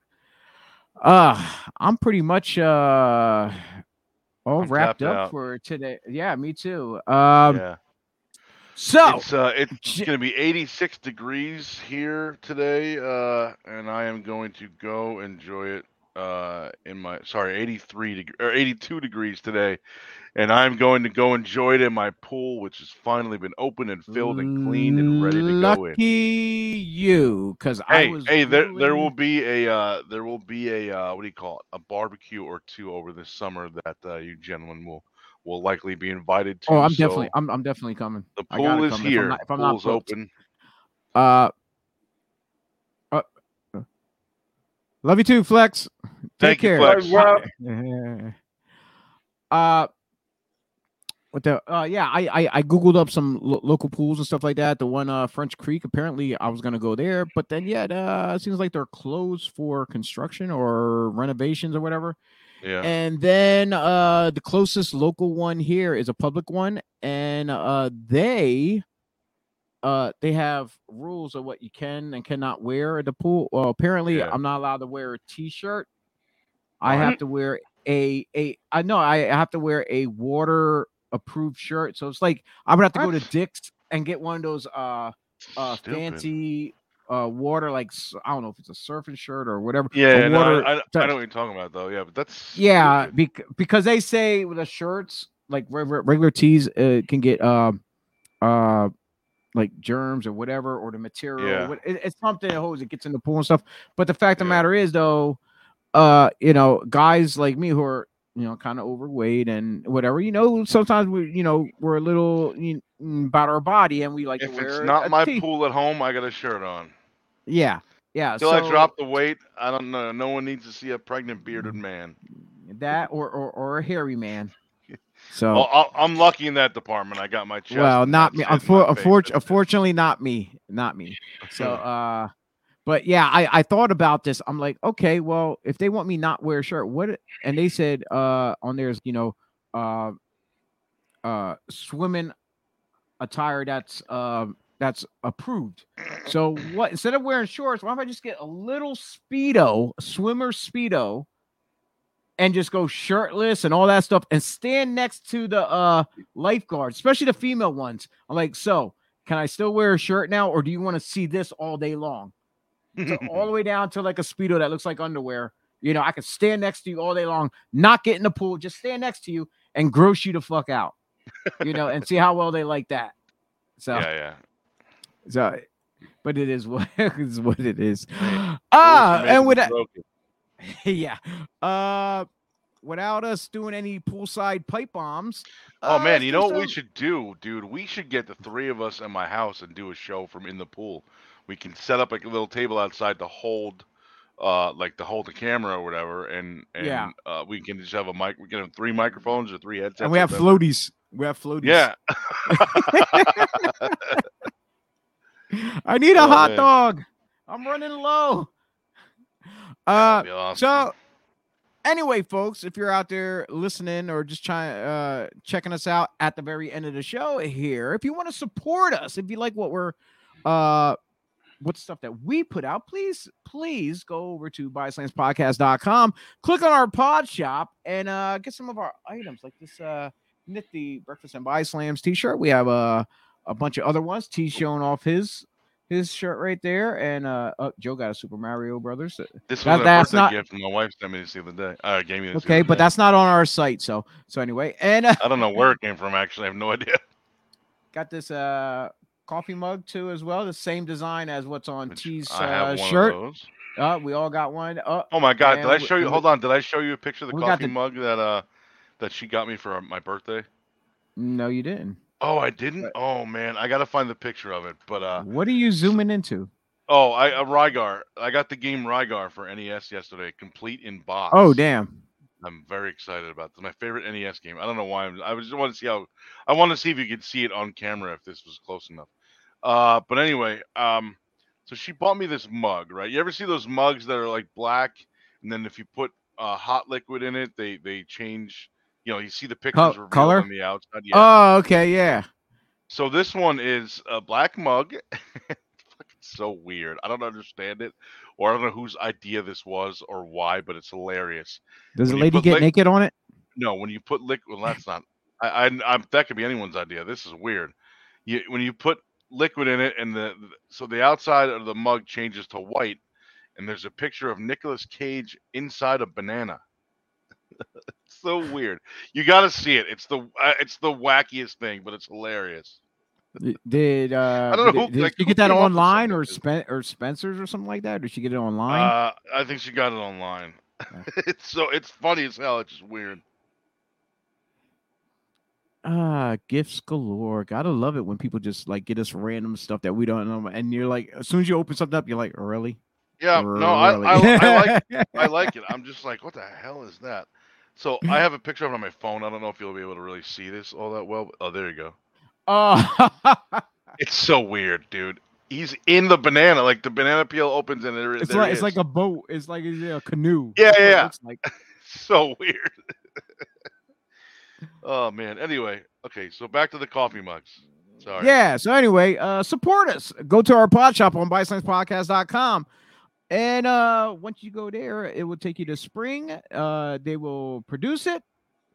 Uh I'm pretty much uh all I'm wrapped up out. for today. Yeah, me too. Um yeah. so It's uh it's J- gonna be 86 degrees here today, uh, and I am going to go enjoy it uh in my sorry 83 deg- or 82 degrees today, and I'm going to go enjoy it in my pool, which has finally been opened and filled and cleaned and ready to go in. lucky you because I was hey, there there will be a uh there will be a uh what do you call it? A barbecue or two over this summer that uh, you gentlemen will will likely be invited to. Oh, I'm so definitely I'm I'm definitely coming. the pool is come. If I'm here. not- if I'm not Pool's booked. open. Uh, uh, love you too, Flex. Take Thank you, care. Flex. Yeah. Uh, what the? Uh, yeah, I, I I googled up some lo- local pools and stuff like that. The one uh French Creek. Apparently, I was gonna go there, but then yeah, uh, it seems like they're closed for construction or renovations or whatever. Yeah. And then uh the closest local one here is a public one, and uh they uh they have rules of what you can and cannot wear at the pool. Well, apparently Yeah. I'm not allowed to wear a t-shirt. I have to wear a a I know I have to wear a water approved shirt. So it's like I would have to go to Dick's and get one of those uh uh Stupid. fancy uh water like I don't know if it's a surfing shirt or whatever. Yeah, no, water I, I, I know what you're talking about though. Yeah, but that's yeah, bec- because they say with the shirts, like regular, regular tees, uh, can get um, uh, like germs or whatever, or the material. Yeah. what- it- it's something that holds it gets in the pool and stuff. But the fact of the Yeah. matter is, though, uh, you know, guys like me who are you know kind of overweight and whatever, you know, sometimes we, you know, we're a little you know, about our body and we like if to wear it's not my pool at home, I got a shirt on. Yeah, yeah. Until so I drop the weight, I don't know. No one needs to see a pregnant bearded Mm. man. that or or, or a hairy man. So. Well, I'm lucky in that department. I got my chest. well not me Unfor- unfor- unfortunately not me not me so uh but yeah i i thought about this i'm like okay well if they want me not wear a shirt what and they said uh on there's you know uh uh swimming attire that's um that's approved so what instead of wearing shorts why don't i just get a little speedo swimmer speedo and just go shirtless and all that stuff and stand next to the uh lifeguards, especially the female ones. I'm like, so can I still wear a shirt now, or do you want to see this all day long? So all the way down to like a speedo that looks like underwear, You know, I could stand next to you all day long, not get in the pool, just stand next to you and gross you the fuck out. You know, and see how well they like that. So, Yeah, yeah. so, but it is what is what it is. Ah, and with that, broken. yeah. Uh, without us doing any poolside pipe bombs. Oh uh, man, you know what we should do, dude? We should get the three of us in my house and do a show from in the pool. We can set up like a little table outside to hold, uh, like to hold the camera or whatever, and and Yeah. uh, we can just have a mic. We can have three microphones or three headsets. And we have floaties. We have floaties. Yeah. I need a Oh, hot man. dog. I'm running low. Uh, awesome. so anyway, folks, if you're out there listening or just trying uh checking us out at the very end of the show here, if you want to support us, if you like what we're uh what stuff that we put out, please, please go over to bodyslamspodcast.com, click on our pod shop, and uh get some of our items like this uh nifty breakfast and buy slams t-shirt. We have uh, a bunch of other ones. T showing off his his shirt right there, and uh, oh, Joe got a Super Mario Brothers. this was that- a that's birthday not- gift my wife sent me this the other day. Uh, gave me Okay, but day. that's not on our site. So so anyway, and uh, I don't know where it came from. Actually, I have no idea. got this uh coffee mug too as well. The same design as what's on Which T's uh, shirt. Uh, we all got one. Uh, Oh my god, did I we- show you? and Hold on, did I show you a picture of the coffee the- mug that uh that she got me for my birthday? no, you didn't. Oh, I didn't. Oh man, I gotta find the picture of it. But uh, What are you zooming into? oh, I uh, Rygar. I got the game Rygar for NES yesterday, complete in box. Oh damn. I'm very excited about this. My favorite NES game. I don't know why. I'm, I just want to see how. I want to see if you could see it on camera if this was close enough. Uh, but anyway, um, so she bought me this mug, right? You ever see those mugs that are like black, and then if you put uh, hot liquid in it, they they change. You know, you see the pictures revealed color? on the outside. Yeah. Oh okay, yeah. So this one is a black mug. So weird. I don't understand it, or I don't know whose idea this was or why, but it's hilarious. Does the When you lady get naked on it? No, when you put liquid, well, that's not. I, I, I, that could be anyone's idea. This is weird. You, when you put liquid in it, and the the- so the outside of the mug changes to white, and there's a picture of Nicolas Cage inside a banana. It's so weird. You got to see it. It's the uh, it's the wackiest thing, but it's hilarious. Did uh I don't know did, who- did like, who get that came up with online or? Spen- or Spencer's or something like that? Or did she get it online? Uh, I think she got it online. it's so it's funny as hell. It's just weird. Ah, gifts galore. Gotta love it when people just like get us random stuff that we don't know. And you're like, as soon as you open something up, you're like, really? Yeah, no, I, Really?" I, I like I like it. I'm just like, what the hell is that? So I have a picture of it on my phone. I don't know if you'll be able to really see this all that well. But, oh, there you go. Oh, It's so weird, dude. He's in the banana, like the banana peel opens and there, it's there like it's like a boat. It's like it's a canoe. Yeah, That's yeah. looks like. so weird. oh man. Anyway, okay, so back to the coffee mugs. Sorry. Yeah. So anyway, uh support us. Go to our pod shop on podcast.com. And uh once you go there, it will take you to spring. Uh they will produce it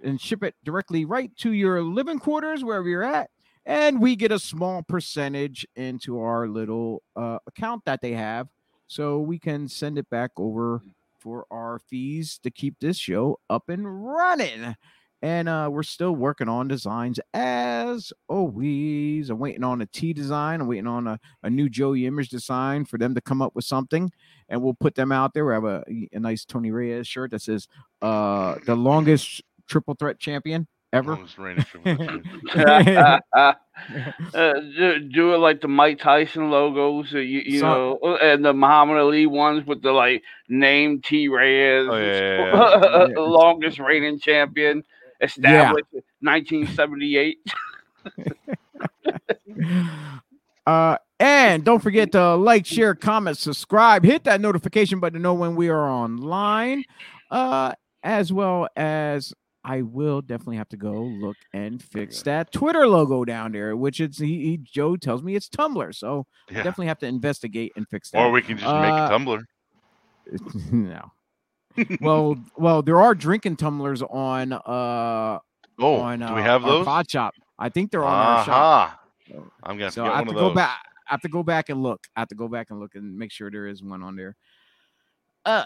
and ship it directly right to your living quarters wherever you're at. And we get a small percentage into our little uh account that they have. So we can send it back over for our fees to keep this show up and running. And uh, we're still working on designs as always. I'm waiting on a T design. I'm waiting on a, a new Joey Image design for them to come up with something. And we'll put them out there. We have a, a nice Tony Reyes shirt that says uh, the longest triple threat champion ever. Longest reigning triple threat. uh, do, do it like the Mike Tyson logos, you, you So- know, uh, and the Muhammad Ali ones with the like name T Reyes, Oh, yeah, yeah, yeah. longest reigning champion, established in 1978. Uh, and don't forget to like, share, comment, subscribe, hit that notification button to know when we are online. Uh, as well as I will definitely have to go look and fix that Twitter logo down there, which it's he, he Joe tells me it's Tumblr, so Yeah. definitely have to investigate and fix that. Or we can just make Uh, a Tumblr. no. well, well, there are drinking tumblers on uh Oh, on do uh, we have our those? pod shop. I think they're on our shop. I'm gonna So to get I have one to of go those. back. I have to go back and look. I have to go back and look and make sure there is one on there. Uh,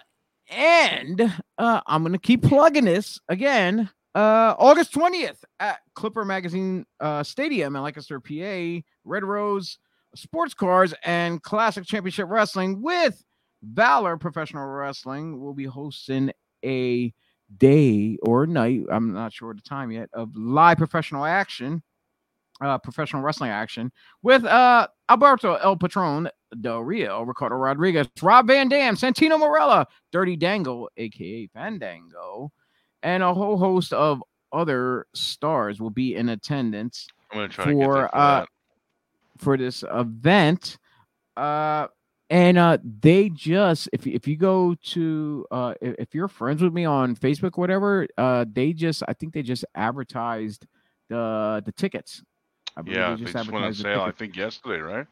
and uh, I'm gonna keep plugging this again. Uh, August 20th at Clipper Magazine uh, Stadium in Lancaster, PA. Red Rose Sports Cars and Classic Championship Wrestling with Valor Professional Wrestling will be hosting a day or night. I'm not sure the time yet of live professional action, uh, professional wrestling action with uh Alberto El Patron Del Rio, Ricardo Rodriguez, Rob Van Dam, Santino Marella, Dirty Dango, aka Fandango, and a whole host of other stars will be in attendance I'm gonna try to get for for uh for this event. Uh and uh they just if if you go to uh if, you're friends with me on Facebook or whatever, uh they just I think they just advertised the the tickets. I Yeah, they just went on advertised the sale. I think yesterday, right?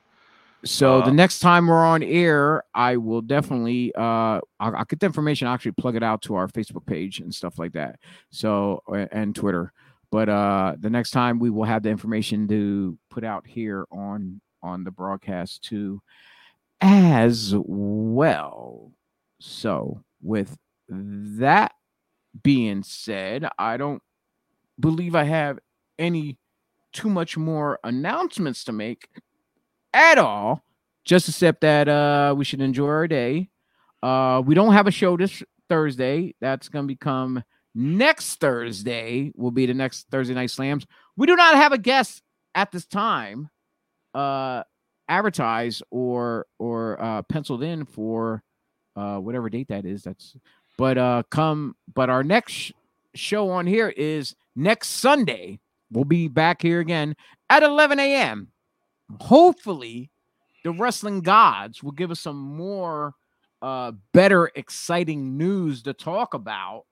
So the Uh, next time we're on air, I will definitely uh I'll, I'll get the information. I'll actually plug it out to our Facebook page and stuff like that. So and Twitter. But uh the next time we will have the information to put out here on on the broadcast too as well. So with that being said, I don't believe I have any too much more announcements to make at all. Just except that uh we should enjoy our day. Uh we don't have a show this Thursday. That's gonna become next Thursday will be the next Thursday night slams. We do not have a guest at this time uh advertised or or uh penciled in for uh whatever date that is. That's but uh come but our next sh- show on here is next Sunday. We'll be back here again at 11 a.m. Hopefully, the wrestling gods will give us some more uh better exciting news to talk about.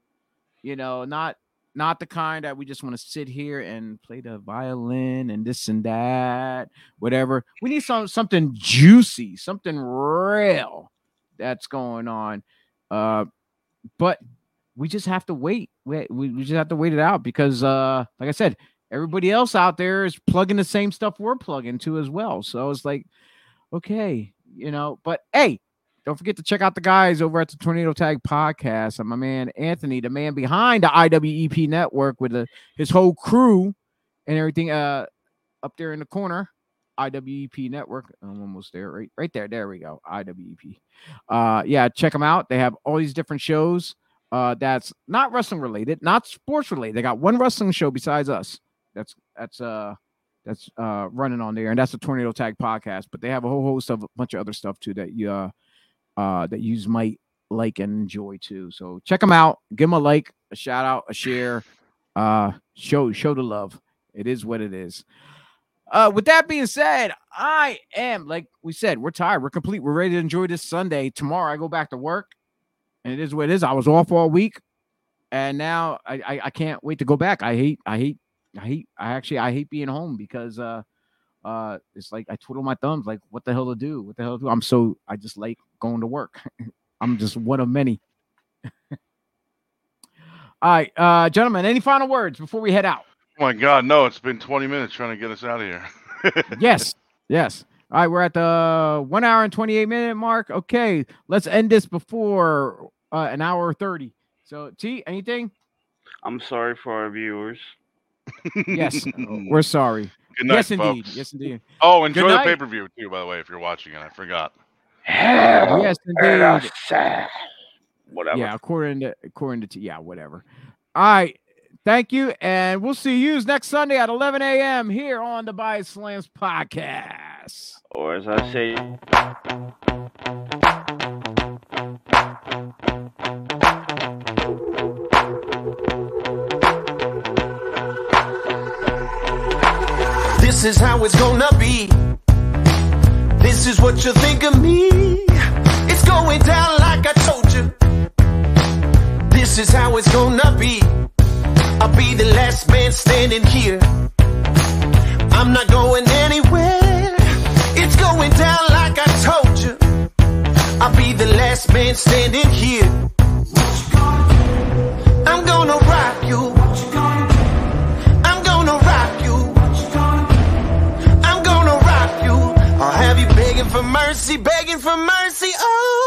You know, not not the kind that we just want to sit here and play the violin and this and that, whatever. We need some something juicy, something real that's going on. Uh but we just have to wait. We, we, we just have to wait it out because uh like I said, everybody else out there is plugging the same stuff we're plugging to as well. So it's like, okay, you know, but hey, don't forget to check out the guys over at the Tornado Tag Podcast. And my man Anthony, the man behind the IWEP network with the, his whole crew and everything uh up there in the corner. IWEP network. I'm almost there. Right, right there. There we go. IWEP. Uh yeah, check them out. They have all these different shows uh that's not wrestling related, not sports related. They got one wrestling show besides us. That's that's uh that's uh running on there, and that's the Tornado Tag Podcast. But they have a whole host of a bunch of other stuff too that you uh uh that you might like and enjoy too. So check them out. Give them a like, a shout out, a share. Uh show show the love. It is what it is. Uh, with that being said, I am like we said, we're tired, we're complete, we're ready to enjoy this Sunday. Tomorrow I go back to work, and it is what it is. I was off all week, and now I, I I can't wait to go back. I hate I hate I hate I actually I hate being home because uh uh it's like I twiddle my thumbs like what the hell to do? What the hell to do? I'm so I just like going to work. I'm just one of many. All right, uh gentlemen, any final words before we head out? Oh my God, no! It's been 20 minutes trying to get us out of here. yes, yes. All right, we're at the one hour and 28 minute mark. Okay, let's end this before uh, an hour 30. So, T, anything? I'm sorry for our viewers. Yes, uh, we're sorry. Good night, yes, folks. indeed. Yes, indeed. Oh, enjoy the night. pay per view too, by the way, if you're watching it. I forgot. Yes, indeed. Whatever. Yeah, according to according to yeah, whatever. All right. Thank you, and we'll see you next Sunday at 11 a.m. here on the Body Slams podcast. Or as I say, This is how it's gonna be. This is what you think of me. It's going down like I told you. This is how it's gonna be. I'll be the last man standing here. I'm not going anywhere. It's going down like I told you. I'll be the last man standing here. I'm gonna rock begging for mercy, begging for mercy. Oh.